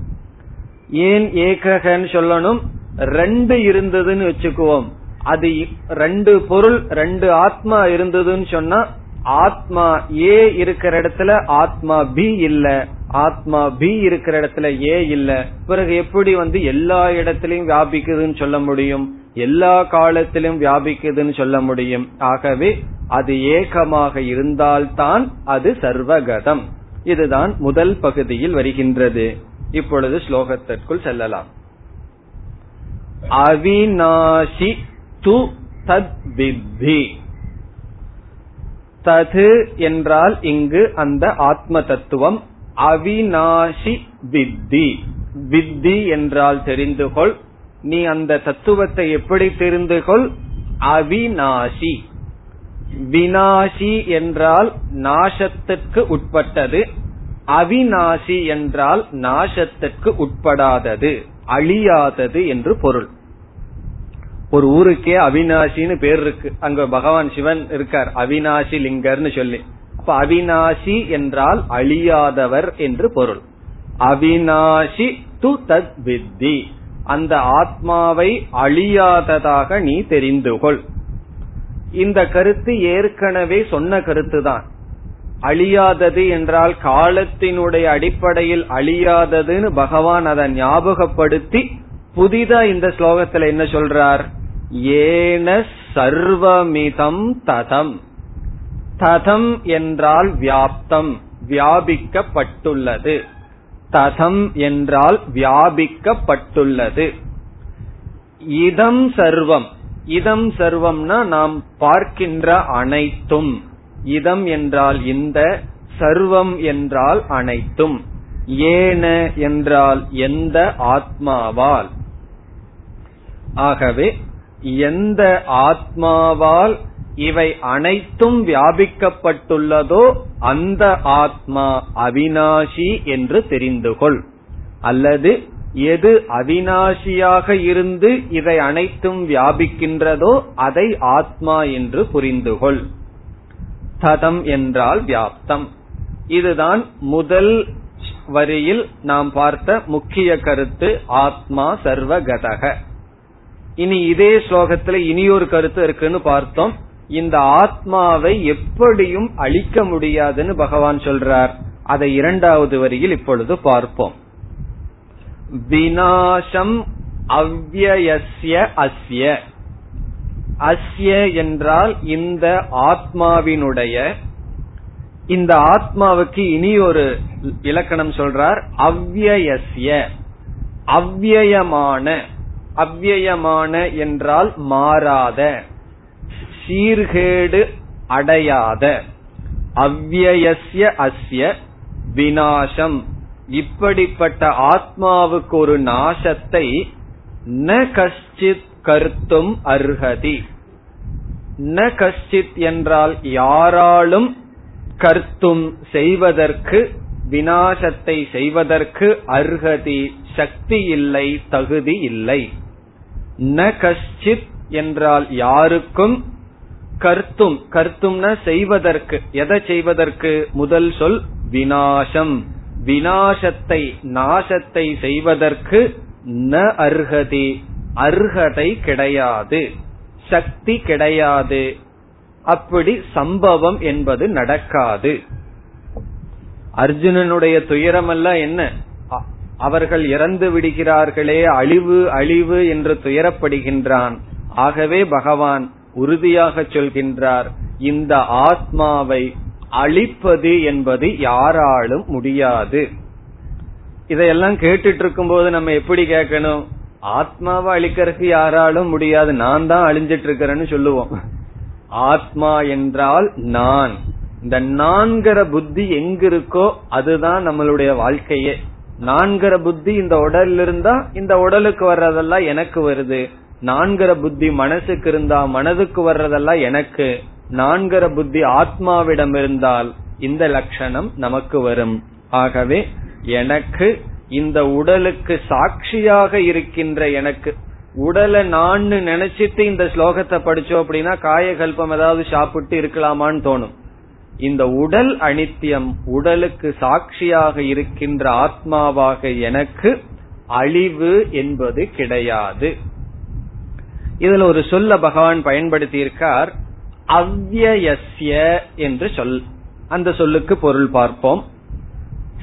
ஏன் ஏககன்னு சொல்லணும்? ரெண்டு இருந்ததுன்னு வச்சுக்குவோம். அது ரெண்டு பொருள் ரெண்டு ஆத்மா இருந்ததுன்னு சொன்னா ஆத்மா ஏ இருக்கிற இடத்துல ஆத்மா பி இல்ல. ஆத்மா பி இருக்கிற இடத்துல ஏ இல்ல. பிறகு எப்படி வந்து எல்லா இடத்திலையும் வியாபிக்குதுன்னு சொல்ல முடியும்? எல்லா காலத்திலும் வியாபிக்குதுன்னு சொல்ல முடியும். ஆகவே அது ஏகமாக இருந்தால்தான் அது சர்வகதம். இதுதான் முதல் பகுதியில் வருகின்றது. இப்பொழுது ஸ்லோகத்திற்குள் செல்லலாம். அவிநாசி து தத் வித்தி. தது என்றால் இங்கு அந்த ஆத்ம தத்துவம். அவிநாசி வித்தி. வித்தி என்றால் தெரிந்து கொள். நீ அந்த தத்துவத்தை எப்படி தெரிந்து கொள்? அவிநாசி. வினாசி என்றால் நாசத்திற்கு உட்பட்டது. அவிநாசி என்றால் நாசத்திற்கு உட்படாதது. அழியாதது என்று பொருள். ஒரு ஊருக்கே அவினாசின்னு பேர் இருக்கு. அங்க பகவான் சிவன் இருக்கார். அவினாசி லிங்கர்னு சொல்லி. அப்ப அவினாசி என்றால் அழியாதவர் என்று பொருள். அவினாசி து தத் வித்தி. அந்த ஆத்மாவை அழியாததாக நீ தெரிந்து கொள். இந்த கருத்து ஏற்கனவே சொன்ன கருத்துதான். அழியாதது என்றால் காலத்தினுடைய அடிப்படையில் அழியாததுன்னு பகவான் அதை ஞாபகப்படுத்தி புதிதா இந்த ஸ்லோகத்துல என்ன சொல்றார்? ஏன சர்வமிதம் ததம். ததம் என்றால் வியாப்தம் வியாபிக்கப்பட்டுள்ளது. ததம் என்றால் வியாபிக்கப்பட்டுள்ளது. இதம் சர்வம். இதம் சர்வம்னா நாம் பார்க்கின்ற அனைத்தும். இதம் என்றால் இந்த சர்வம் என்றால் அனைத்தும். ஏன என்றால் எந்த ஆத்மாவால். ஆகவே எந்த ஆத்மாவால் இவை அனைத்தும் வியாபிக்கப்பட்டுள்ளதோ அந்த ஆத்மா அவினாஷி என்று தெரிந்து கொள். அல்லது எது அவினாஷியாக இருந்து இதை அனைத்தும் வியாபிக்கின்றதோ அதை ஆத்மா என்று புரிந்து கொள். ததம் என்றால் வியாப்தம். இதுதான் முதல் வரியில் நாம் பார்த்த முக்கிய கருத்து ஆத்மா சர்வகதக. இனி இதே ஸ்லோகத்துல இனி ஒரு கருத்து இருக்குன்னு பார்த்தோம். இந்த ஆத்மாவை எப்படியும் அழிக்க முடியாதுன்னு பகவான் சொல்றார். அதை இரண்டாவது வரியில் இப்பொழுது பார்ப்போம். வினாசம் அவ்யயஸ்ய அஸ்ய. அஸ்ய என்றால் இந்த ஆத்மாவினுடைய இந்த ஆத்மாவுக்கு இனி ஒரு இலக்கணம் சொல்றார். அவ்யயஸ்ய அவ்யயமான அவ்வியமான என்றால் மாறாத சீர்கேடு அடையாத அவ்யயஸ்ய அஸ்ய வினாசம் இப்படிப்பட்ட ஆத்மாவுக்கு ஒரு நாசத்தை ந கஷ்டித் கருத்தும் அர்ஹதி ந கஷ்டித் என்றால் யாராலும் கர்த்தும் செய்வதற்கு வினாசத்தை செய்வதற்கு அர்ஹதி சக்தி இல்லை தகுதி இல்லை. ந கஷ்டித் என்றால் யாருக்கும் கர்த்தும். கர்த்தும்னா செய்வதற்கு. எதை செய்வதற்கு? முதல் சொல் வினாசம் வினாசத்தை நாசத்தை செய்வதற்கு ந அர்ஹதி. அர்ஹதை கிடையாது. சக்தி கிடையாது. அப்படி சம்பவம் என்பது நடக்காது. அர்ஜுனனுடைய துயரமெல்லாம் என்ன? அவர்கள் இறந்து விடுகிறார்களே அழிவு அழிவு என்று துயரப்படுகின்றான். ஆகவே பகவான் உறுதியாக சொல்கின்றார் இந்த ஆத்மாவை அழிப்பது என்பது யாராலும் முடியாது. இதையெல்லாம் கேட்டுட்டு இருக்கும் போது நம்ம எப்படி கேட்கணும்? ஆத்மாவை அழிக்கிறதுக்கு யாராலும் முடியாது நான் தான் அழிஞ்சிட்டு இருக்கிறேன்னு சொல்லுவோம். ஆத்மா என்றால் நான். இந்த நான்கிற புத்தி எங்க இருக்கோ அதுதான் நம்மளுடைய வாழ்க்கையே. நான்கிற புத்தி இந்த உடல் இருந்தா இந்த உடலுக்கு வர்றதெல்லாம் எனக்கு வருது. நான்கிற புத்தி மனசுக்கு இருந்தா மனதுக்கு வர்றதெல்லாம் எனக்கு. நான்கிற புத்தி ஆத்மாவிடம் இருந்தால் இந்த லட்சணம் நமக்கு வரும். ஆகவே எனக்கு இந்த உடலுக்கு சாட்சியாக இருக்கின்ற எனக்கு உடலை நான் நினைச்சிட்டு இந்த ஸ்லோகத்தை படிச்சோம் அப்படின்னா காயகல்பம் ஏதாவது சாப்பிட்டு இருக்கலாமான்னு தோணும். இந்த உடல் அனித்தியம் உடலுக்கு சாட்சியாக இருக்கின்ற ஆத்மாவாக எனக்கு அழிவு என்பது கிடையாது. இதுல ஒரு சொல்ல பகவான் பயன்படுத்தி இருக்கார் அவ்யயஸ்ய என்று சொல். அந்த சொல்லுக்கு பொருள் பார்ப்போம்.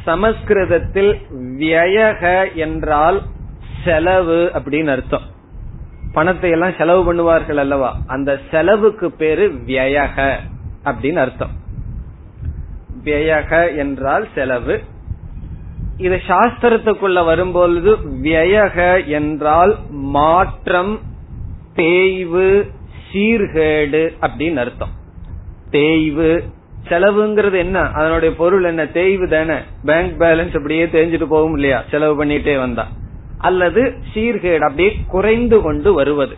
சமஸ்கிருதத்தில் வியக என்றால் செலவு அப்படின்னு அர்த்தம். பணத்தை எல்லாம் செலவு பண்ணுவார்கள் அல்லவா? அந்த செலவுக்கு பேரு வியக அப்படின்னு அர்த்தம். வியக என்றால் செலவு. இது சாஸ்திரத்துக்குள்ள வரும்பொழுது வியக என்றால் மாற்றம் தேய்வு சீர்கேடு அப்படின்னு அர்த்தம். தேய்வு செலவுங்கிறது என்ன? அதனுடைய பொருள் என்ன? தேய்வு தானே. பேங்க் பேலன்ஸ் அப்படியே தெரிஞ்சிட்டு போகும் இல்லையா? செலவு பண்ணிட்டே வந்தா. அல்லது சீர்கேடு அப்படியே குறைந்து கொண்டு வருவது.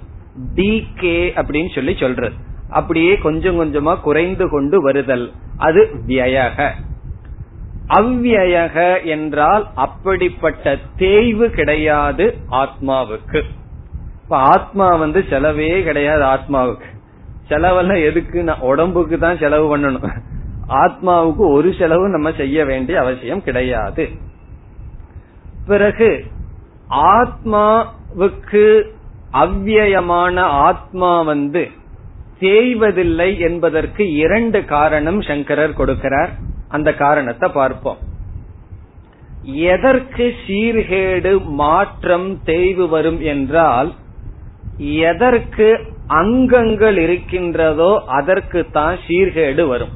கே அப்படின்னு சொல்லி சொல்றது. அப்படியே கொஞ்சம் கொஞ்சமா குறைந்து கொண்டு வருதல். அது வியக. அவ்வியக என்றால் அப்படிப்பட்ட தேய்வு கிடையாது ஆத்மாவுக்கு. இப்ப ஆத்மா வந்து செலவே கிடையாது ஆத்மாவுக்கு. செலவெல்லாம் எதுக்கு? உடம்புக்கு தான் செலவு பண்ணணும். ஆத்மாவுக்கு ஒரு செலவு நம்ம செய்ய வேண்டிய அவசியம் கிடையாது. பிறகு ஆத்மாவுக்கு அவ்வியமான ஆத்மா வந்து தேய்வதில்லை என்பதற்கு இரண்டு காரணம் சங்கரர் கொடுக்கிறார். அந்த காரணத்தை பார்ப்போம். எதற்கு சீர்கேடு மாற்றம் தேய்வு வரும் என்றால் எதற்கு அங்கங்கள் இருக்கின்றதோ அதற்கு தான் சீர்கேடு வரும்.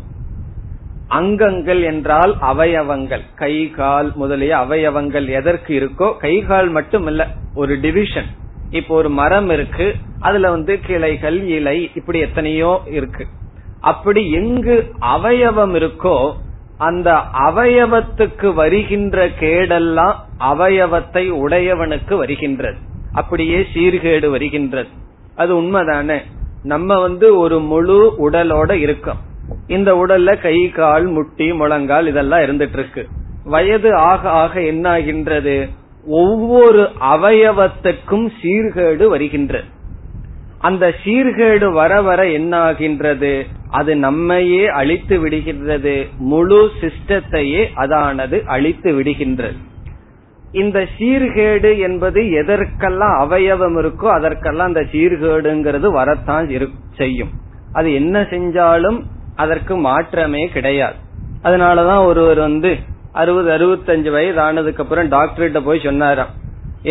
அங்கங்கள் என்றால் அவயவங்கள். கை கால் முதலிய அவயவங்கள் எதற்கு இருக்கோ கை கால் மட்டும் இல்ல ஒரு டிவிஷன் இப்போ ஒரு மரம் இருக்கு அதுல வந்து கிளைகள் இலை இப்படி எத்தனையோ இருக்கு. அப்படி எங்கு அவயவம் இருக்கோ அந்த அவயவத்துக்கு வருகின்ற கேடெல்லாம் அவயவத்தை உடையவனுக்கு வருகின்றது. அப்படியே சீர்கேடு வருகின்றது. அது உண்மைதானே? நம்ம வந்து ஒரு முழு உடலோட இருக்கோம். இந்த உடல்ல கை கால் முட்டி முழங்கால் இதெல்லாம் இருந்துட்டு இருக்கு. வயது ஆக ஆக என்ன ஆகின்றது ஒவ்வொரு அவயவத்துக்கும் சீர்கேடு வருகின்றது அந்த சீர்கேடு வர வர என்ன ஆகின்றது அது நம்மையே அழித்து விடுகின்றது. முழு சிஸ்டத்தையே அதானது அழித்து விடுகின்றது இந்த சீர்கேடு என்பது எதற்கெல்லாம் அவயவம் இருக்கோ அதற்கெல்லாம் அந்த சீர்கேடுங்கிறது வரத்தான் செய்யும். அது என்ன செஞ்சாலும் அதற்கு மாற்றமே கிடையாது. அதனாலதான் ஒருவர் வந்து அறுபது அறுபத்தஞ்சு வயது ஆனதுக்கு அப்புறம் டாக்டர்கிட்ட போய் சொன்னாராம்.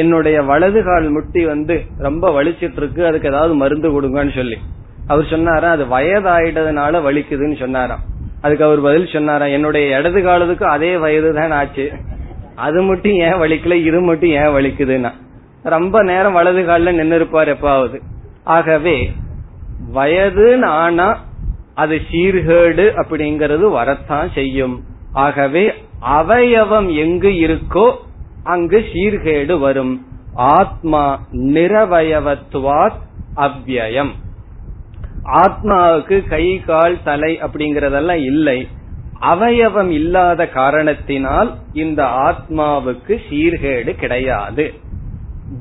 என்னுடைய வலது கால் முட்டி வந்து ரொம்ப வலிச்சிட்டு இருக்கு அதுக்கு ஏதாவது மருந்து கொடுங்கன்னு சொல்லி. அவர் சொன்னாரா அது வயதாயிட்டதுனால வலிக்குதுன்னு சொன்னாராம். அதுக்கு அவர் பதில் சொன்னாரா என்னுடைய இடது காலத்துக்கும் அதே வயது தான் ஆச்சு. அது மட்டும் ஏன் வலிக்கல இது மட்டும் ஏன் வலிக்குதுன்னா. ரொம்ப நேரம் வலது காலில் நின்று இருப்பார் எப்பாவது. ஆகவே வயதுன்னு ஆனா அது சீர்கேடு அப்படிங்கறது வரத்தான் செய்யும். ஆகவே அவயவம் எங்கு இருக்கோ அங்கு சீர்கேடு வரும். ஆத்மா நிரவயவத்துவாத் அவ்யயம் ஆத்மாவுக்கு கை கால் தலை அப்படிங்கறதெல்லாம் இல்லை. அவயவம் இல்லாத காரணத்தினால் இந்த ஆத்மாவுக்கு சீர்கேடு கிடையாது.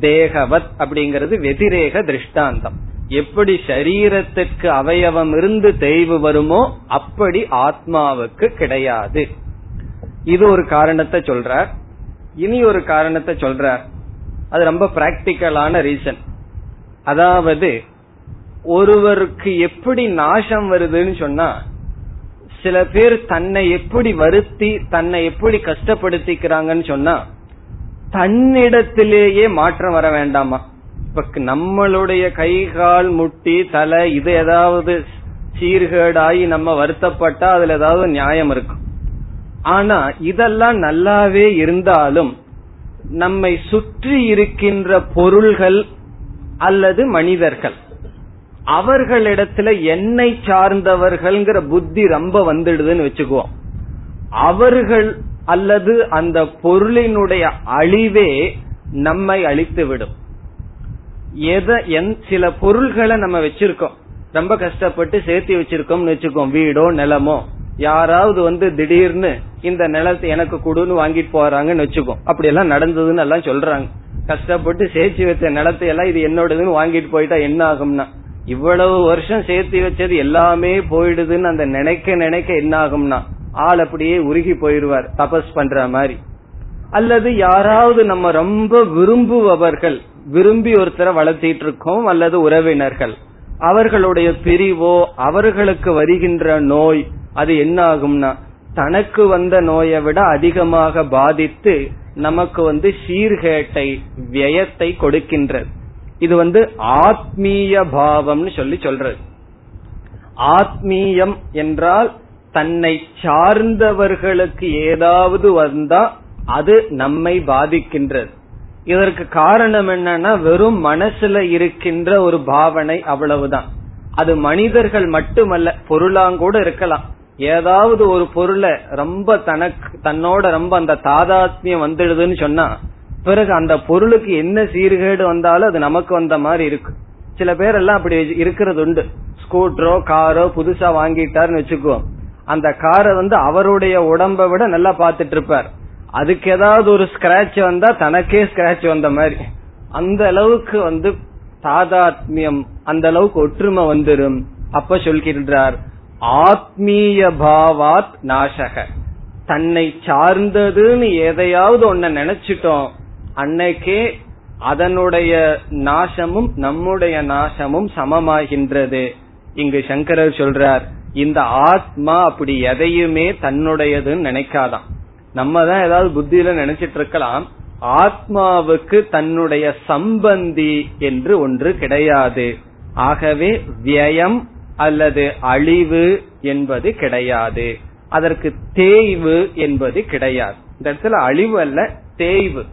தேகவத் அப்படிங்கிறது வெதிரேக திருஷ்டாந்தம். எப்படி சரீரத்திற்கு அவயவம் இருந்து தெய்வு வருமோ அப்படி ஆத்மாவுக்கு கிடையாது. இது ஒரு காரணத்தை சொல்றார். இனி ஒரு காரணத்தை சொல்றார். அது ரொம்ப பிராக்டிக்கலான ரீசன் அதாவது ஒருவருக்கு எப்படி நாசம் வருதுன்னு சொன்னா சில பேர் தன்னை எப்படி வருத்தி தன்னை எப்படி கஷ்டப்படுத்திக்கிறாங்கன்னு சொன்னா தன்னிடத்திலேயே மாற்றம் வர வேண்டாமா? இப்ப நம்மளுடைய கை கால் முட்டி தலை இது ஏதாவது சீர்கேடாகி நம்ம வருத்தப்பட்டா அதுல ஏதாவது நியாயம் இருக்கும். ஆனா இதெல்லாம் நல்லாவே இருந்தாலும் நம்மை சுற்றி இருக்கின்ற பொருள்கள் அல்லது மனிதர்கள். அவர்களிடத்துல என்னை சார்ந்தவர்கள்ங்கிற புத்தி ரொம்ப வந்துடுதுன்னு வச்சுக்குவோம். அவர்கள் அல்லது அந்த பொருளினுடைய அழிவே நம்மை அழித்து விடும் எதை சில பொருள்களை நம்ம வச்சிருக்கோம். ரொம்ப கஷ்டப்பட்டு சேர்த்து வச்சிருக்கோம்னு வச்சுக்கோம் வீடோ நிலமோ. யாராவது வந்து திடீர்னு இந்த நிலத்தை எனக்கு கொடுன்னு வாங்கிட்டு போறாங்கன்னு வச்சுக்கோ. அப்படி எல்லாம் நடந்ததுன்னு எல்லாம் சொல்றாங்க. கஷ்டப்பட்டு சேர்த்து வச்ச நிலத்தை எல்லாம் இது என்னோடதுன்னு வாங்கிட்டு போயிட்டா என்ன ஆகும்னா? இவ்வளவு வருஷம் சேர்த்து வச்சது எல்லாமே போயிடுதுன்னு அந்த நினைக்க நினைக்க என்ன ஆகும்னா? ஆள் அப்படியே உருகி போயிருவார் தபஸ் பண்ற மாதிரி. அல்லது யாராவது நம்ம ரொம்ப விரும்புபவர்கள் விரும்பி ஒருத்தரை வளர்த்திட்டு இருக்கோம் அல்லது உறவினர்கள். அவர்களுடைய பிரிவோ அவர்களுக்கு வருகின்ற நோய் அது என்ன ஆகும்னா தனக்கு வந்த நோயை விட அதிகமாக பாதித்து நமக்கு வந்து சீர்கேட்டை வியத்தை கொடுக்கின்றது. இது வந்து ஆத்மீய பாவம்னு சொல்லி சொல்றது. ஆத்மீயம் என்றால் தன்னை சார்ந்தவர்களுக்கு ஏதாவது வந்தா அது நம்மை பாதிக்கின்றது. இதற்கு காரணம் என்னன்னா வெறும் மனசுல இருக்கின்ற ஒரு பாவனை அவ்வளவுதான். அது மனிதர்கள் மட்டுமல்ல பொருளாங்கூட இருக்கலாம். ஏதாவது ஒரு பொருளை ரொம்ப தனக்கு தன்னோட ரொம்ப அந்த தாதாத்மியம் வந்துடுதுன்னு சொன்னா பிறகு அந்த பொருளுக்கு என்ன சீர்கேடு வந்தாலும் அது நமக்கு வந்த மாதிரி இருக்கு. சில பேர் எல்லாம் அப்படி இருக்கிறது உண்டு ஸ்கூட்டரோ காரோ புதுசா வாங்கிட்டாருன்னு வச்சுக்குவோம் அந்த காரை வந்து அவருடைய உடம்ப விட நல்லா பாத்துட்டு இருப்பார் அதுக்கு ஏதாவது ஒரு ஸ்கிராச் வந்தா தனக்கே ஸ்கிராச் வந்த மாதிரி. அந்த அளவுக்கு வந்து தாதாத்மியம் அந்த அளவுக்கு ஒற்றுமை வந்துடும் அப்ப சொல்கின்றார் ஆத்மீய பாவாத் நாசக. தன்னை சார்ந்ததுன்னு எதையாவது ஒன்ன நினைச்சிட்டோம் அன்னைக்கே அதனுடைய நாசமும் நம்முடைய நாசமும் சமமாகின்றது. இங்கு சங்கரர் சொல்றார் இந்த ஆத்மா அப்படி எதையுமே தன்னுடையதுன்னு நினைக்காதான் நம்ம தான் ஏதாவது புத்தியில நினைச்சிட்டு இருக்கலாம் ஆத்மாவுக்கு தன்னுடைய சம்பந்தி என்று ஒன்று கிடையாது. ஆகவே வியம் அல்லது அழிவு என்பது கிடையாது. அதற்கு தேய்வு என்பது கிடையாது. இந்த இடத்துல அழிவு அல்ல தேய்வு.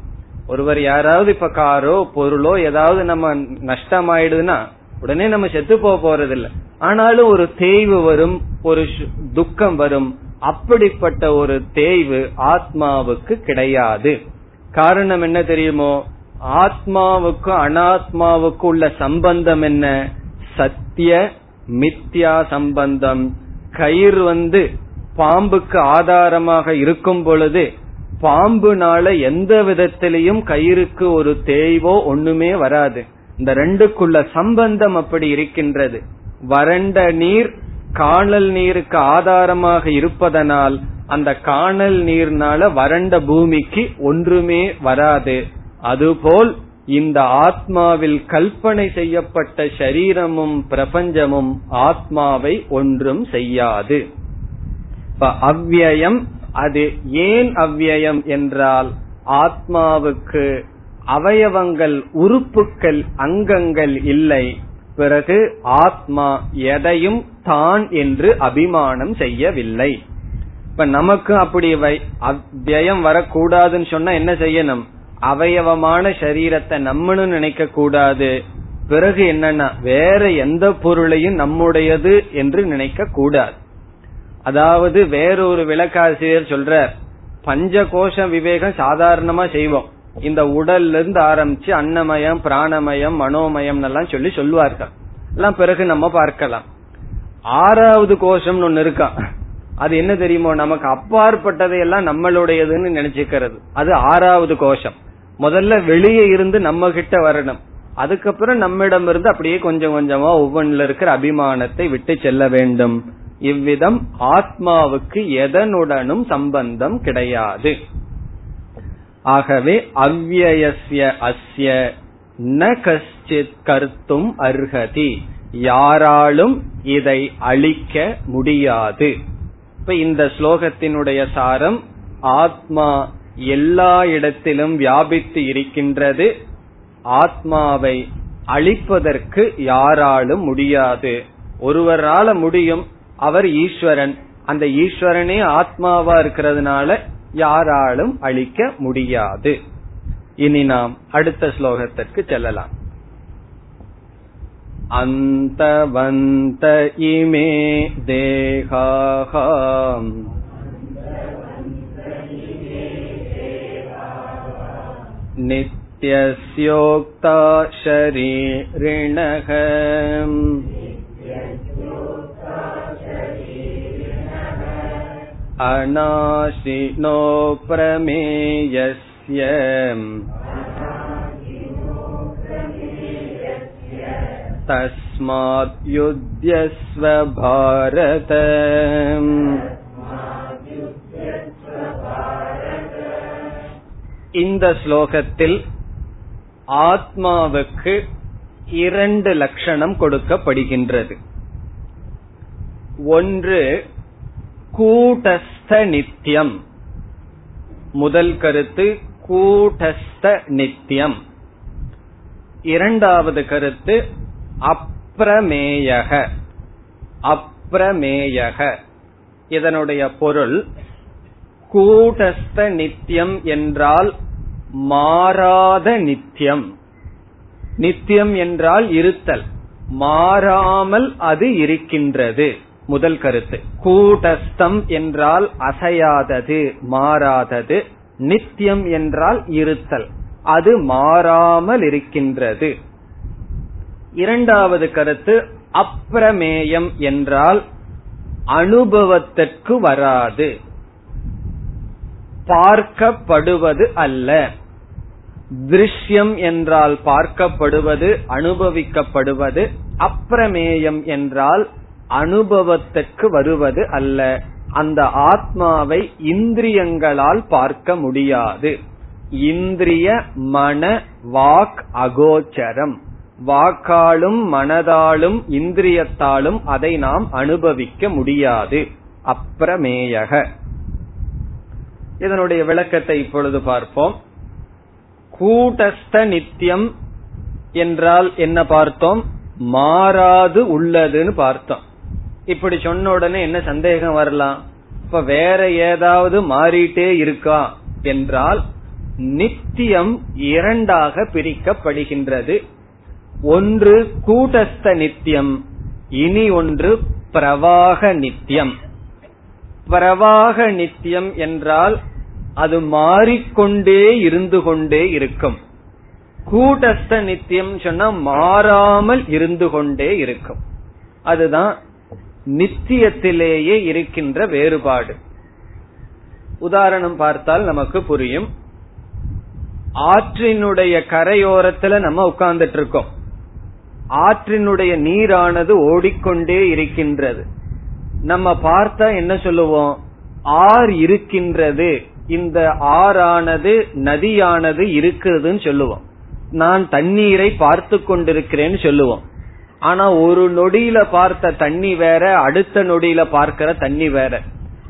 ஒருவர் யாராவது இப்ப காரோ பொருளோ ஏதாவது நம்ம நஷ்டமாயிடுதுன்னா உடனே நம்ம செத்து போக போறது இல்ல ஆனாலும் ஒரு தேய்வு வரும் ஒரு துக்கம் வரும். அப்படிப்பட்ட ஒரு தேய்வு ஆத்மாவுக்கு கிடையாது. காரணம் என்ன தெரியுமோ? ஆத்மாவுக்கும் அனாத்மாவுக்கும் உள்ள சம்பந்தம் என்ன? சத்திய மித்யா சம்பந்தம். கயிறு வந்து பாம்புக்கு ஆதாரமாக இருக்கும் பொழுது பாம்புனால எந்த விதத்திலையும் கயிறுக்கு ஒரு தேய்வோ ஒண்ணுமே வராது. இந்த ரெண்டுக்குள்ள சம்பந்தம் அப்படி இருக்கின்றது. வறண்ட நீர் காணல் நீருக்கு ஆதாரமாக இருப்பதனால் அந்த காணல் நீர்னால வறண்ட பூமிக்கு ஒன்றுமே வராது. அதுபோல் இந்த ஆத்மாவில் கல்பனை செய்யப்பட்ட சரீரமும் பிரபஞ்சமும் ஆத்மாவை ஒன்றும் செய்யாது. அவ்வியம் அது ஏன் அவ்வியம் என்றால் ஆத்மாவுக்கு அவயவங்கள் உறுப்புகள் அங்கங்கள் இல்லை. பிறகு ஆத்மா எதையும் தான் என்று அபிமானம் செய்யவில்லை. இப்ப நமக்கு அப்படி அவ்வியம் வரக்கூடாதுன்னு சொன்னா என்ன செய்யணும்? அவயவமான சரீரத்தை நம்மனு நினைக்க கூடாது. பிறகு என்னன்னா வேற எந்த பொருளையும் நம்முடையது என்று நினைக்க கூடாது. அதாவது வேறொரு விளக்காசிரியர் சொல்ற பஞ்ச கோஷ விவேகம் சாதாரணமா செய்வோம். இந்த உடல்ல இருந்து ஆரம்பிச்சு அன்னமயம் பிராணமயம் மனோமயம் எல்லாம் சொல்லி சொல்லுவார்கள். எல்லாம் பிறகு நம்ம பார்க்கலாம். ஆறாவது கோஷம் ஒன்னு இருக்கா? அது என்ன தெரியுமோ? நமக்கு அப்பாற்பட்டதையெல்லாம் நம்மளுடையதுன்னு நினைச்சுக்கிறது. அது ஆறாவது கோஷம். முதல்ல வெளியே இருந்து நம்ம கிட்ட வரணும். அதுக்கப்புறம் நம்மிடம் இருந்து அப்படியே கொஞ்சம் கொஞ்சமா ஒவ்வொன்றுல இருக்கிற அபிமானத்தை விட்டு செல்ல வேண்டும். இவ்விதம் ஆத்மாவுக்கு எதனுடனும் சம்பந்தம் கிடையாது. ஆகவே அவ்வயசிய அஸ்ய ந கஷ்டித் கருத்தும் அர்ஹதி. யாராலும் இதை அழிக்க முடியாது. இப்ப இந்த ஸ்லோகத்தினுடைய சாரம் ஆத்மா எல்லா இடத்திலும் வியாபித்து இருக்கின்றது. ஆத்மாவை அழிப்பதற்கு யாராலும் முடியாது. ஒருவரால முடியும் அவர் ஈஸ்வரன். அந்த ஈஸ்வரனே ஆத்மாவா இருக்கிறதுனால யாராலும் அழிக்க முடியாது. இனி நாம் அடுத்த ஸ்லோகத்திற்கு செல்லலாம். அந்தவந்த இமே தேகாः नित्यस्योक्ता शरीरिणः अनाशिनो प्रमेयस्य तस्मात् युध्यस्व भारत இந்த ஸ்லோகத்தில் ஆத்மாவுக்கு இரண்டு லட்சணம் கொடுக்கப்படுகின்றது. ஒன்று கூட்டஸ்த நித்தியம் முதல் கருத்து கூட்டஸ்த நித்தியம் இரண்டாவது கருத்து அப்ரமேயக. அப்ரமேயக. இதனுடைய பொருள் கூட்டஸ்த நித்தியம் என்றால் மாறாத நித்தியம் நித்தியம் என்றால் இருத்தல். மாறாமல் அது இருக்கின்றது. முதல் கருத்து. கூட்டஸ்தம் என்றால் அசையாதது மாறாதது. நித்தியம் என்றால் இருத்தல். அது மாறாமல் இருக்கின்றது. இரண்டாவது கருத்து அப்பிரமேயம் என்றால் அனுபவத்திற்கு வராது. பார்க்கப்படுவது அல்ல. திருஷ்யம் என்றால் பார்க்கப்படுவது அனுபவிக்கப்படுவது அப்பிரமேயம் என்றால் அனுபவத்துக்கு வருவது அல்ல. அந்த ஆத்மாவை இந்திரியங்களால் பார்க்க முடியாது. இந்திரிய மன வாக் அகோச்சரம். வாக்காலும் மனதாலும் இந்திரியத்தாலும் அதை நாம் அனுபவிக்க முடியாது. அப்பிரமேயக இதனுடைய விளக்கத்தை இப்பொழுது பார்ப்போம். கூட்டஸ்த நித்தியம் என்றால் என்ன பார்த்தோம்? மாறாது உள்ளதுன்னு பார்த்தோம். இப்படி சொன்ன உடனே என்ன சந்தேகம் வரலாம்? இப்ப வேற ஏதாவது மாறிட்டே இருக்கா? என்றால் நித்தியம் இரண்டாக பிரிக்கப்படுகின்றது. ஒன்று கூட்டஸ்த நித்தியம் இனி ஒன்று பிரவாக நித்தியம் பிரவாக நித்தியம் என்றால் அது மாறிக்கொண்டே இருந்து கொண்டே இருக்கும். கூட்டஸ்த நித்தியம் சொன்னா மாறாமல் இருந்து கொண்டே இருக்கும். அதுதான் நித்தியத்திலேயே இருக்கின்ற வேறுபாடு. உதாரணம் பார்த்தால் நமக்கு புரியும். ஆற்றினுடைய கரையோரத்துல நம்ம உட்கார்ந்துட்டு இருக்கோம் ஆற்றினுடைய நீரானது ஓடிக்கொண்டே இருக்கின்றது. நம்ம பார்த்தா என்ன சொல்லுவோம்? ஆறு இருக்கின்றது. இந்த ஆறானது நதியானது இருக்கிறதுன்னு சொல்லுவோம். நான் தண்ணீரை பார்த்து கொண்டிருக்கிறேன்னு சொல்லுவோம். ஆனா ஒரு நொடியில பார்த்த தண்ணி வேற அடுத்த நொடியில பார்க்கிற தண்ணி வேற.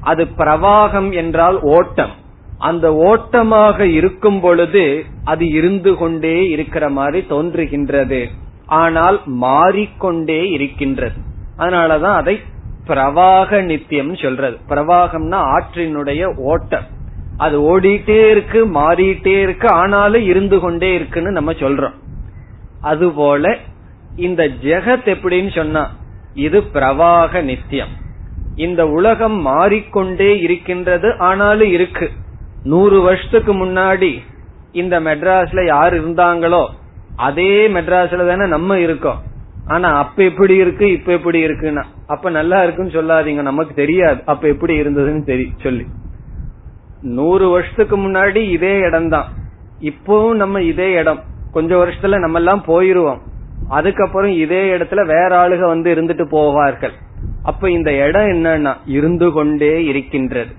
அது பிரவாகம் என்றால் ஓட்டம். அந்த ஓட்டமாக இருக்கும் பொழுது அது இருந்து கொண்டே இருக்கிற மாதிரி தோன்றுகின்றது. ஆனால் மாறிக்கொண்டே இருக்கின்றது. அதனாலதான் அதை பிரவாக நித்தியம் சொல்றது. பிரவாகம்னா ஆற்றினுடைய ஓட்டம். அது ஓடிட்டே இருக்கு மாறிட்டே இருக்கு ஆனாலும் இருந்து கொண்டே இருக்குன்னு நம்ம சொல்றோம். அதுபோல இந்த ஜெகத் எப்படின்னு சொன்னா இது பிரவாக நித்தியம். இந்த உலகம் மாறிக்கொண்டே இருக்கின்றது ஆனாலும் இருக்கு. நூறு வருஷத்துக்கு முன்னாடி இந்த மெட்ராஸ்ல யார் இருந்தாங்களோ அதே மெட்ராஸ்ல தானே நம்ம இருக்கோம். ஆனா அப்ப எப்படி இருக்கு இப்ப எப்படி இருக்குன்னா அப்ப நல்லா இருக்குன்னு சொல்லாதீங்க நமக்கு தெரியாது. அப்ப எப்படி இருந்ததுன்னு சொல்லி. நூறு வருஷத்துக்கு முன்னாடி இதே இடம் தான் இப்பவும் நம்ம இதே இடம். கொஞ்ச வருஷத்துல நம்ம எல்லாம் போயிருவோம். அதுக்கப்புறம் இதே இடத்துல வேற ஆளுக வந்து இருந்துட்டு போவார்கள். அப்ப இந்த இடம் என்னன்னா இருந்து கொண்டே இருக்கின்றது.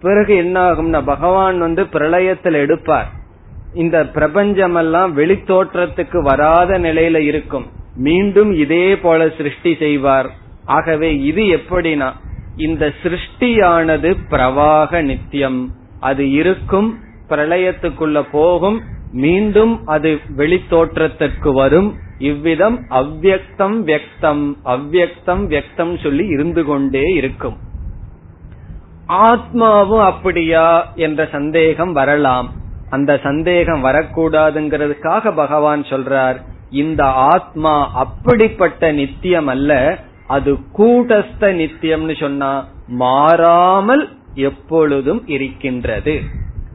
பிறகு என்ன ஆகும்னா பகவான் வந்து பிரளயத்தில் எடுப்பார். இந்த பிரபஞ்சமெல்லாம் வெளித்தோற்றத்துக்கு வராத நிலையில இருக்கும். மீண்டும் இதே போல சிருஷ்டி செய்வார். ஆகவே இது எப்படினா இந்த சிருஷ்டியானது பிரவாக நித்தியம் அது இருக்கும் பிரளயத்துக்குள்ள போகும் மீண்டும் அது வெளித்தோற்றத்திற்கு வரும். இவ்விதம் அவ்வக்தம் வியக்தம் அவ்வக்தம் வியக்தம் சொல்லி இருந்து கொண்டே இருக்கும். ஆத்மாவும் அப்படியா என்ற சந்தேகம் வரலாம். அந்த சந்தேகம் வரக்கூடாதுங்கிறதுக்காக பகவான் சொல்றார் இந்த ஆத்மா அப்படிப்பட்ட நித்தியம் அல்ல அது கூட்டஸ்த நித்தியம்னு சொன்னா மாறாமல் எப்பொழுதும் இருக்கின்றது.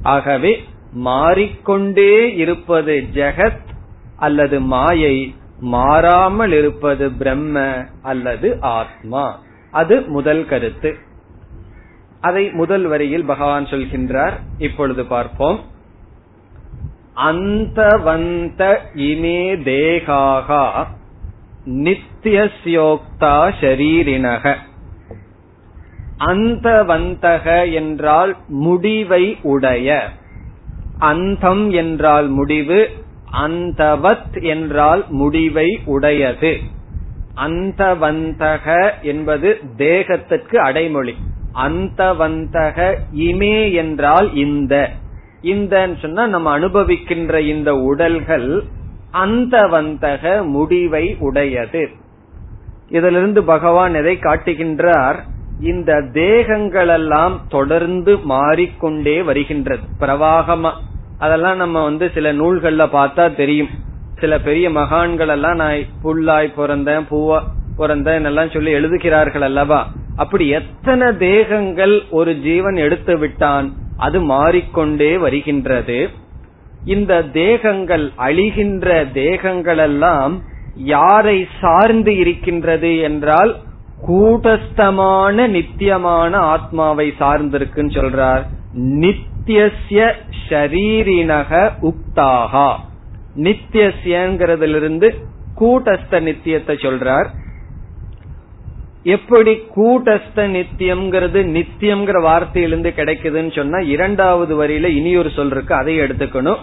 ஆகவே மாறிக்கொண்டே இருப்பது ஜெகத் அல்லது மாயை மாறாமல் இருப்பது பிரம்ம அல்லது ஆத்மா. அது முதல் கருத்து. அதை முதல் வரியில் பகவான் சொல்கின்றார். இப்பொழுது பார்ப்போம். அந்தவந்த இமே தேகாகா நித்தியசியோக்தா ஷரீரினக அந்தவந்தக என்றால் முடிவை உடைய. அந்தம் என்றால் முடிவு அந்தவத் என்றால் முடிவை உடையது. அந்தவந்தக என்பது தேகத்திற்கு அடைமொழி. அந்தவந்தக இமே என்றால் இந்த. இந்த சொன்னா நம்ம அனுபவிக்கின்ற இந்த உடல்கள் அந்தவந்தக முடிவை உடையது. இதிலிருந்து பகவான் எதை காட்டுகின்றார்? இந்த தேகங்களெல்லாம் தொடர்ந்து மாறிக்கொண்டே வருகின்றது. பிரவாகமா. அதெல்லாம் நம்ம வந்து சில நூல்கள்ல பார்த்தா தெரியும். சில பெரிய மகான்கள் எல்லாம் நான் புல்லாய் பிறந்தேன் பூவா பிறந்தேன் எல்லாம் சொல்லி எழுதுகிறார்கள் அல்லவா? அப்படி எத்தனை தேகங்கள் ஒரு ஜீவன் எடுத்து விட்டான் அது மாறிக்கொண்டே வருகின்றது. இந்த தேகங்கள் அழிகின்ற தேகங்கள் எல்லாம் யாரை சார்ந்து இருக்கின்றது என்றால் கூட்டஸ்தமான நித்தியமான ஆத்மாவை சார்ந்திருக்குன்னு சொல்றார். நித்தியசிய ஷரீரினக உக்தாகா நித்தியசியங்கிறதிலிருந்து கூட்டஸ்த நித்தியத்தை சொல்றார். எப்படி கூட்டஸ்த நித்தியம்ங்கிறது நித்தியம்ங்கிற வார்த்தையிலிருந்து கிடைக்குதுன்னு சொன்னா இரண்டாவது வரியில இனி ஒரு சொல் இருக்கு அதை எடுத்துக்கணும்.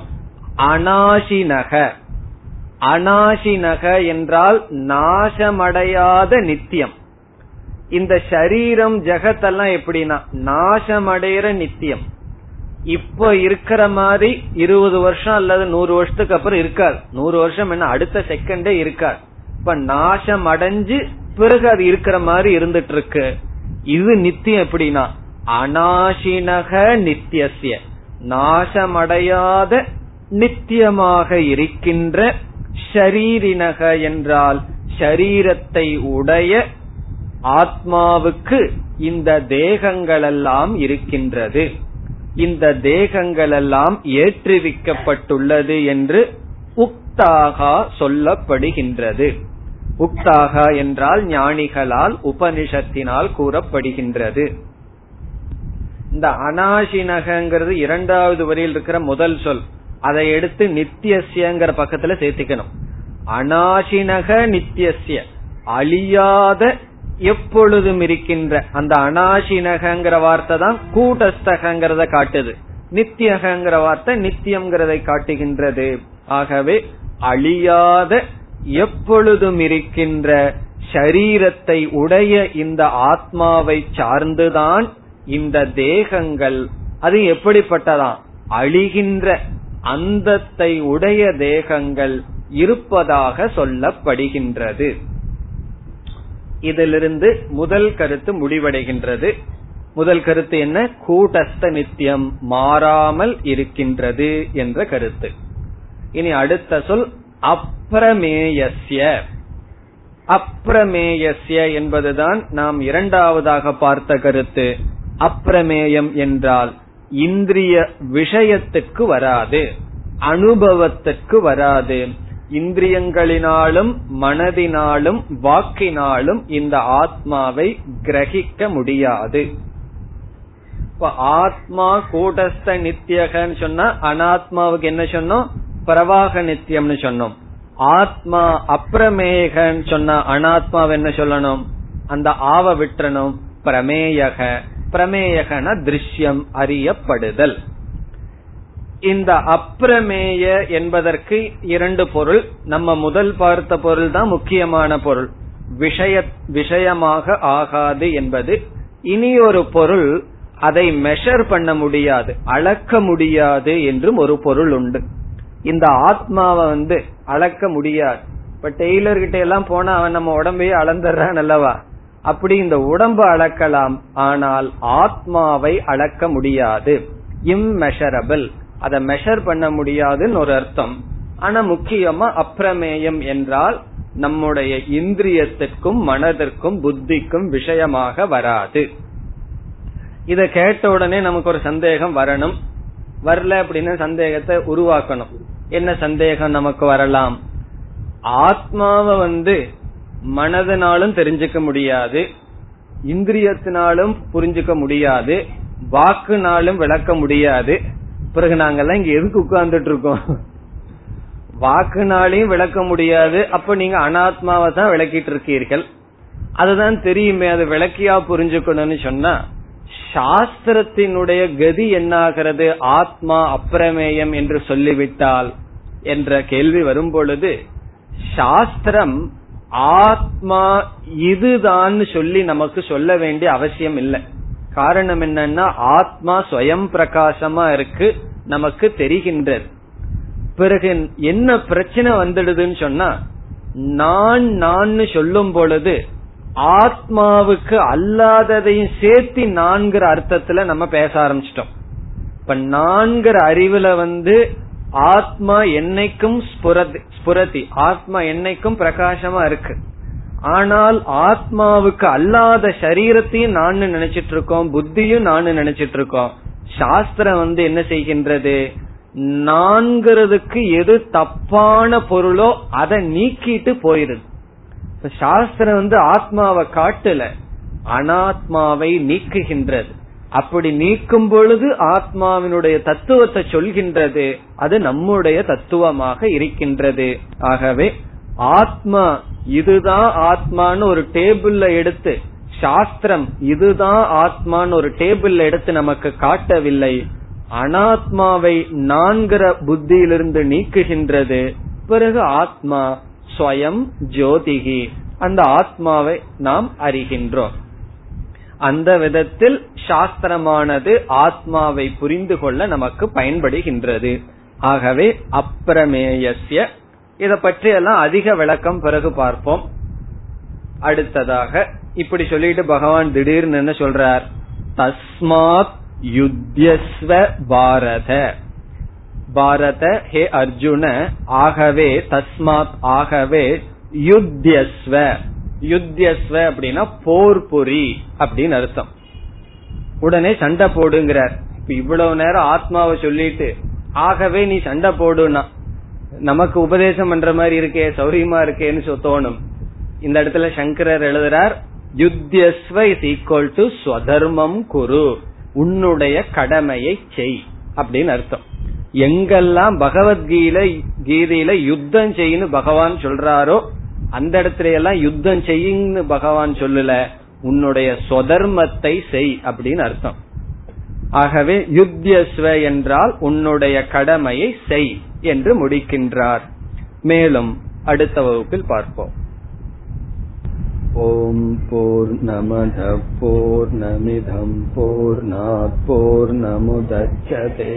அனாசினக. அனாசினக என்றால் நாசமடையாத நித்தியம். இந்த சரீரம் ஜெகத்தெல்லாம் எப்படின்னா நாசமடைகிற நித்தியம். இப்ப இருக்கிற மாதிரி இருபது வருஷம் அல்லது நூறு வருஷத்துக்கு அப்புறம் இருக்காது நூறு வருஷம் என்ன அடுத்த செகண்டே இருக்காது இப்ப நாசம் அடைஞ்சு பிறகு அது இருக்கிற மாதிரி இருந்துட்டு இருக்கு இது நித்தியம் எப்படின்னா அநாசினக நித்தியசிய நாசமடையாத நித்தியமாக இருக்கின்ற ஷரீரினக என்றால் ஷரீரத்தை உடைய ஆத்மாவுக்கு இந்த தேகங்களெல்லாம் இருக்கின்றது. இந்த தேகங்களெல்லாம் ஏற்றுவிக்கப்பட்டுள்ளது என்று உக்தாகா சொல்லப்படுகின்றது. உக்தாகா என்றால் ஞானிகளால் உபனிஷத்தினால் கூறப்படுகின்றது. இந்த அனாசினகங்கிறது இரண்டாவது வரியில் இருக்கிற முதல் சொல். அதை எடுத்து நித்தியசியங்கிற பக்கத்துல சேர்த்துக்கணும். அனாசினக நித்தியசிய அழியாத எப்பொழுதும் இருக்கின்ற அந்த அனாசினகங்கிற வார்த்தை தான் கூட்டஸ்தகங்கிறத காட்டுது. நித்தியகங்கிற வார்த்தை நித்தியம்ங்கிறதை காட்டுகின்றது. ஆகவே அழியாத எப்பொழுதும் இருக்கின்ற ஷரீரத்தை உடைய இந்த ஆத்மாவை சார்ந்துதான் இந்த தேகங்கள் அது எப்படிப்பட்டதா? அழிகின்ற அந்தத்தை உடைய தேகங்கள் இருப்பதாக சொல்லப்படுகின்றது. இதிலிருந்து முதல் கருத்து முடிவடைகின்றது. முதல் கருத்து என்ன? கூட்டஸ்த நித்தியம் மாறாமல் இருக்கின்றது என்ற கருத்து. இனி அடுத்த சொல் அப்ரமேயஸ்ய. அப்ரமேயஸ்ய என்பதுதான் நாம் இரண்டாவதாக பார்த்த கருத்து. அப்ரமேயம் என்றால் இந்திரிய விஷயத்துக்கு வராது அனுபவத்துக்கு வராது. இந்திரியங்களினாலும் மனதினாலும் வாக்கினாலும் இந்த ஆத்மாவை கிரகிக்க முடியாது. இப்ப ஆத்மா கூட்டஸ்த நித்தியகன்னு சொன்னா அனாத்மாவுக்கு என்ன சொன்னோம்? பிரவாக நித்தியம்னு சொன்னோம். ஆத்மா அப்பிரமேயகன்னு சொன்னா அனாத்மாவை என்ன சொல்லணும்? அந்த ஆவ விட்டுறணும். பிரமேயக. பிரமேயகன திருஷ்யம் அறியப்படுதல். இந்த அப்பிரமேய என்பதற்கு இரண்டு பொருள். நம்ம முதல் பார்த்த பொருள் தான் முக்கியமான பொருள். விஷய விஷயமாக ஆகாது என்பது. இனி ஒரு பொருள் அதை மெஷர் பண்ண முடியாது அளக்க முடியாது என்றும் ஒரு பொருள் உண்டு. இந்த ஆத்மாவை வந்து அளக்க முடியாது. இப்ப டெய்லர் கிட்ட எல்லாம் போனா அவன் நம்ம உடம்பையே அளந்துடுறான் அல்லவா? அப்படி இந்த உடம்பு அளக்கலாம் ஆனால் ஆத்மாவை அளக்க முடியாது. இம்மெஷரபிள் அதை மெஷர் பண்ண முடியாதுன்னு ஒரு அர்த்தம். ஆனா முக்கியமா அப்பிரமேயம் என்றால் நம்முடைய இந்திரியத்திற்கும் மனதிற்கும் புத்திக்கும் விஷயமாக வராது. இத கேட்ட உடனே நமக்கு ஒரு சந்தேகம் வரணும். வரல அப்படின்னு சந்தேகத்தை உருவாக்கணும். என்ன சந்தேகம் நமக்கு வரலாம்? ஆத்மாவை வந்து மனதினாலும் தெரிஞ்சுக்க முடியாது. இந்திரியத்தினாலும் புரிஞ்சுக்க முடியாது. வாக்குனாலும் விளக்க முடியாது. பிறகு நாங்கெல்லாம் இங்க எதுக்கு உட்கார்ந்துட்டு இருக்கோம்? வாக்குனாலையும் விளக்க முடியாது. அப்ப நீங்க அனாத்மாவை தான் விளக்கிட்டு இருக்கீர்கள். அதுதான் தெரியுமே அது விளக்கியா புரிஞ்சுக்கணும்னு சொன்னா சாஸ்திரத்தினுடைய கதி என்னாகிறது? ஆத்மா அப்பிரமேயம் என்று சொல்லிவிட்டால் என்ற கேள்வி வரும் பொழுது சாஸ்திரம் ஆத்மா இதுதான் சொல்லி நமக்கு சொல்ல வேண்டிய அவசியம் இல்லை. காரணம் என்னன்னா ஆத்மா ஸ்வயம் பிரகாசமா இருக்கு நமக்கு தெரிகின்றது. பிறகு என்ன பிரச்சனை வந்துடுதுன்னு சொன்னா நான் நான் சொல்லும் பொழுது ஆத்மாவுக்கு அல்லாததையும் சேர்த்தி நான்கிற அர்த்தத்துல நம்ம பேச ஆரம்பிச்சிட்டோம். இப்ப நான்கிற அறிவுல வந்து ஆத்மா என்னைக்கும் ஸ்புரதி ஆத்மா என்னைக்கும் பிரகாசமா இருக்கு. ஆனால் ஆத்மாவுக்கு அல்லாத சரீரத்தையும் நான் நினைச்சிட்டு இருக்கோம் புத்தியும் நான் நினைச்சிட்டு இருக்கோம் சாஸ்திரம் வந்து என்ன செய்கின்றது? நான்கிறதுக்கு எது தப்பான பொருளோ அதை நீக்கிட்டு போயிருது சாஸ்திரம் வந்து ஆத்மாவை காட்டல அனாத்மாவை நீக்குகின்றது. அப்படி நீக்கும் பொழுது ஆத்மாவினுடைய தத்துவத்தை சொல்கின்றது அது நம்முடைய தத்துவமாக இருக்கின்றது. ஆகவே ஆத்மா இதுதான் ஆத்மான்னு ஒரு டேபிள்ல எடுத்து சாஸ்திரம் இதுதான் ஆத்மான்னு ஒரு டேபிள்ல எடுத்து நமக்கு காட்டவில்லை. அனாத்மாவை நான்கிற புத்தியிலிருந்து நீக்குகின்றது. பிறகு ஆத்மா ஸ்வயம் ஜோதிகி. அந்த ஆத்மாவை நாம் அறிகின்றோம். அந்த விதத்தில் சாஸ்திரமானது ஆத்மாவை புரிந்து கொள்ள நமக்கு பயன்படுகின்றது. ஆகவே அப்பிரமேயசிய இத பற்றி எல்லாம் அதிக விளக்கம் பிறகு பார்ப்போம். அடுத்ததாக இப்படி சொல்லிட்டு பகவான் திடீர்னு என்ன சொல்றார்? தஸ்மாத் யுத்தியஸ்வ பாரத. பாரத ஹே அர்ஜுன ஆகவே தஸ்மாத் ஆகவே யுத்தியஸ்வ. யுத்தியஸ்வ அப்படின்னா போர் புரி அப்படின்னு அர்த்தம். உடனே சண்டை போடுங்கிறார். இப்ப இவ்வளவு நேரம் ஆத்மாவை சொல்லிட்டு ஆகவே நீ சண்டை போடுனா நமக்கு உபதேசம் பண்ற மாதிரி இருக்கே சௌரியமா இருக்கேன்னு தோணும். இந்த இடத்துல சங்கரர் எழுதுறார் யுத்தியஸ்வ இஸ் ஈக்வல் டு ஸ்வதர்மம் குரு. உன்னுடைய கடமையை செய். அப்படின்னு அர்த்தம். எங்கெல்லாம் பகவத்கீதை கீதையில யுத்தம் செய்யுன்னு பகவான் சொல்றாரோ அந்த இடத்துல எல்லாம் யுத்தம் செய்யுன்னு பகவான் சொல்லல. உன்னுடைய சொதர்மத்தை செய் அப்படின்னு அர்த்தம். ஆகவே யுத்தியஸ்வ என்றால் உன்னுடைய கடமையை செய். என்று முடிக்கின்றார் மேலும் அடுத்த வகுப்பில் பார்ப்போம் ஓம் போர் நமத போர் நமிதம் போர் போர் நமுதச்சதே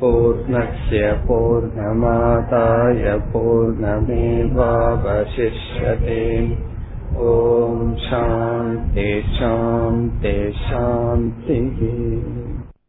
पूर्णस्य पूर्णमादाय पूर्णमेवावशिष्यते ॐ शान्ति शान्ति शान्तिः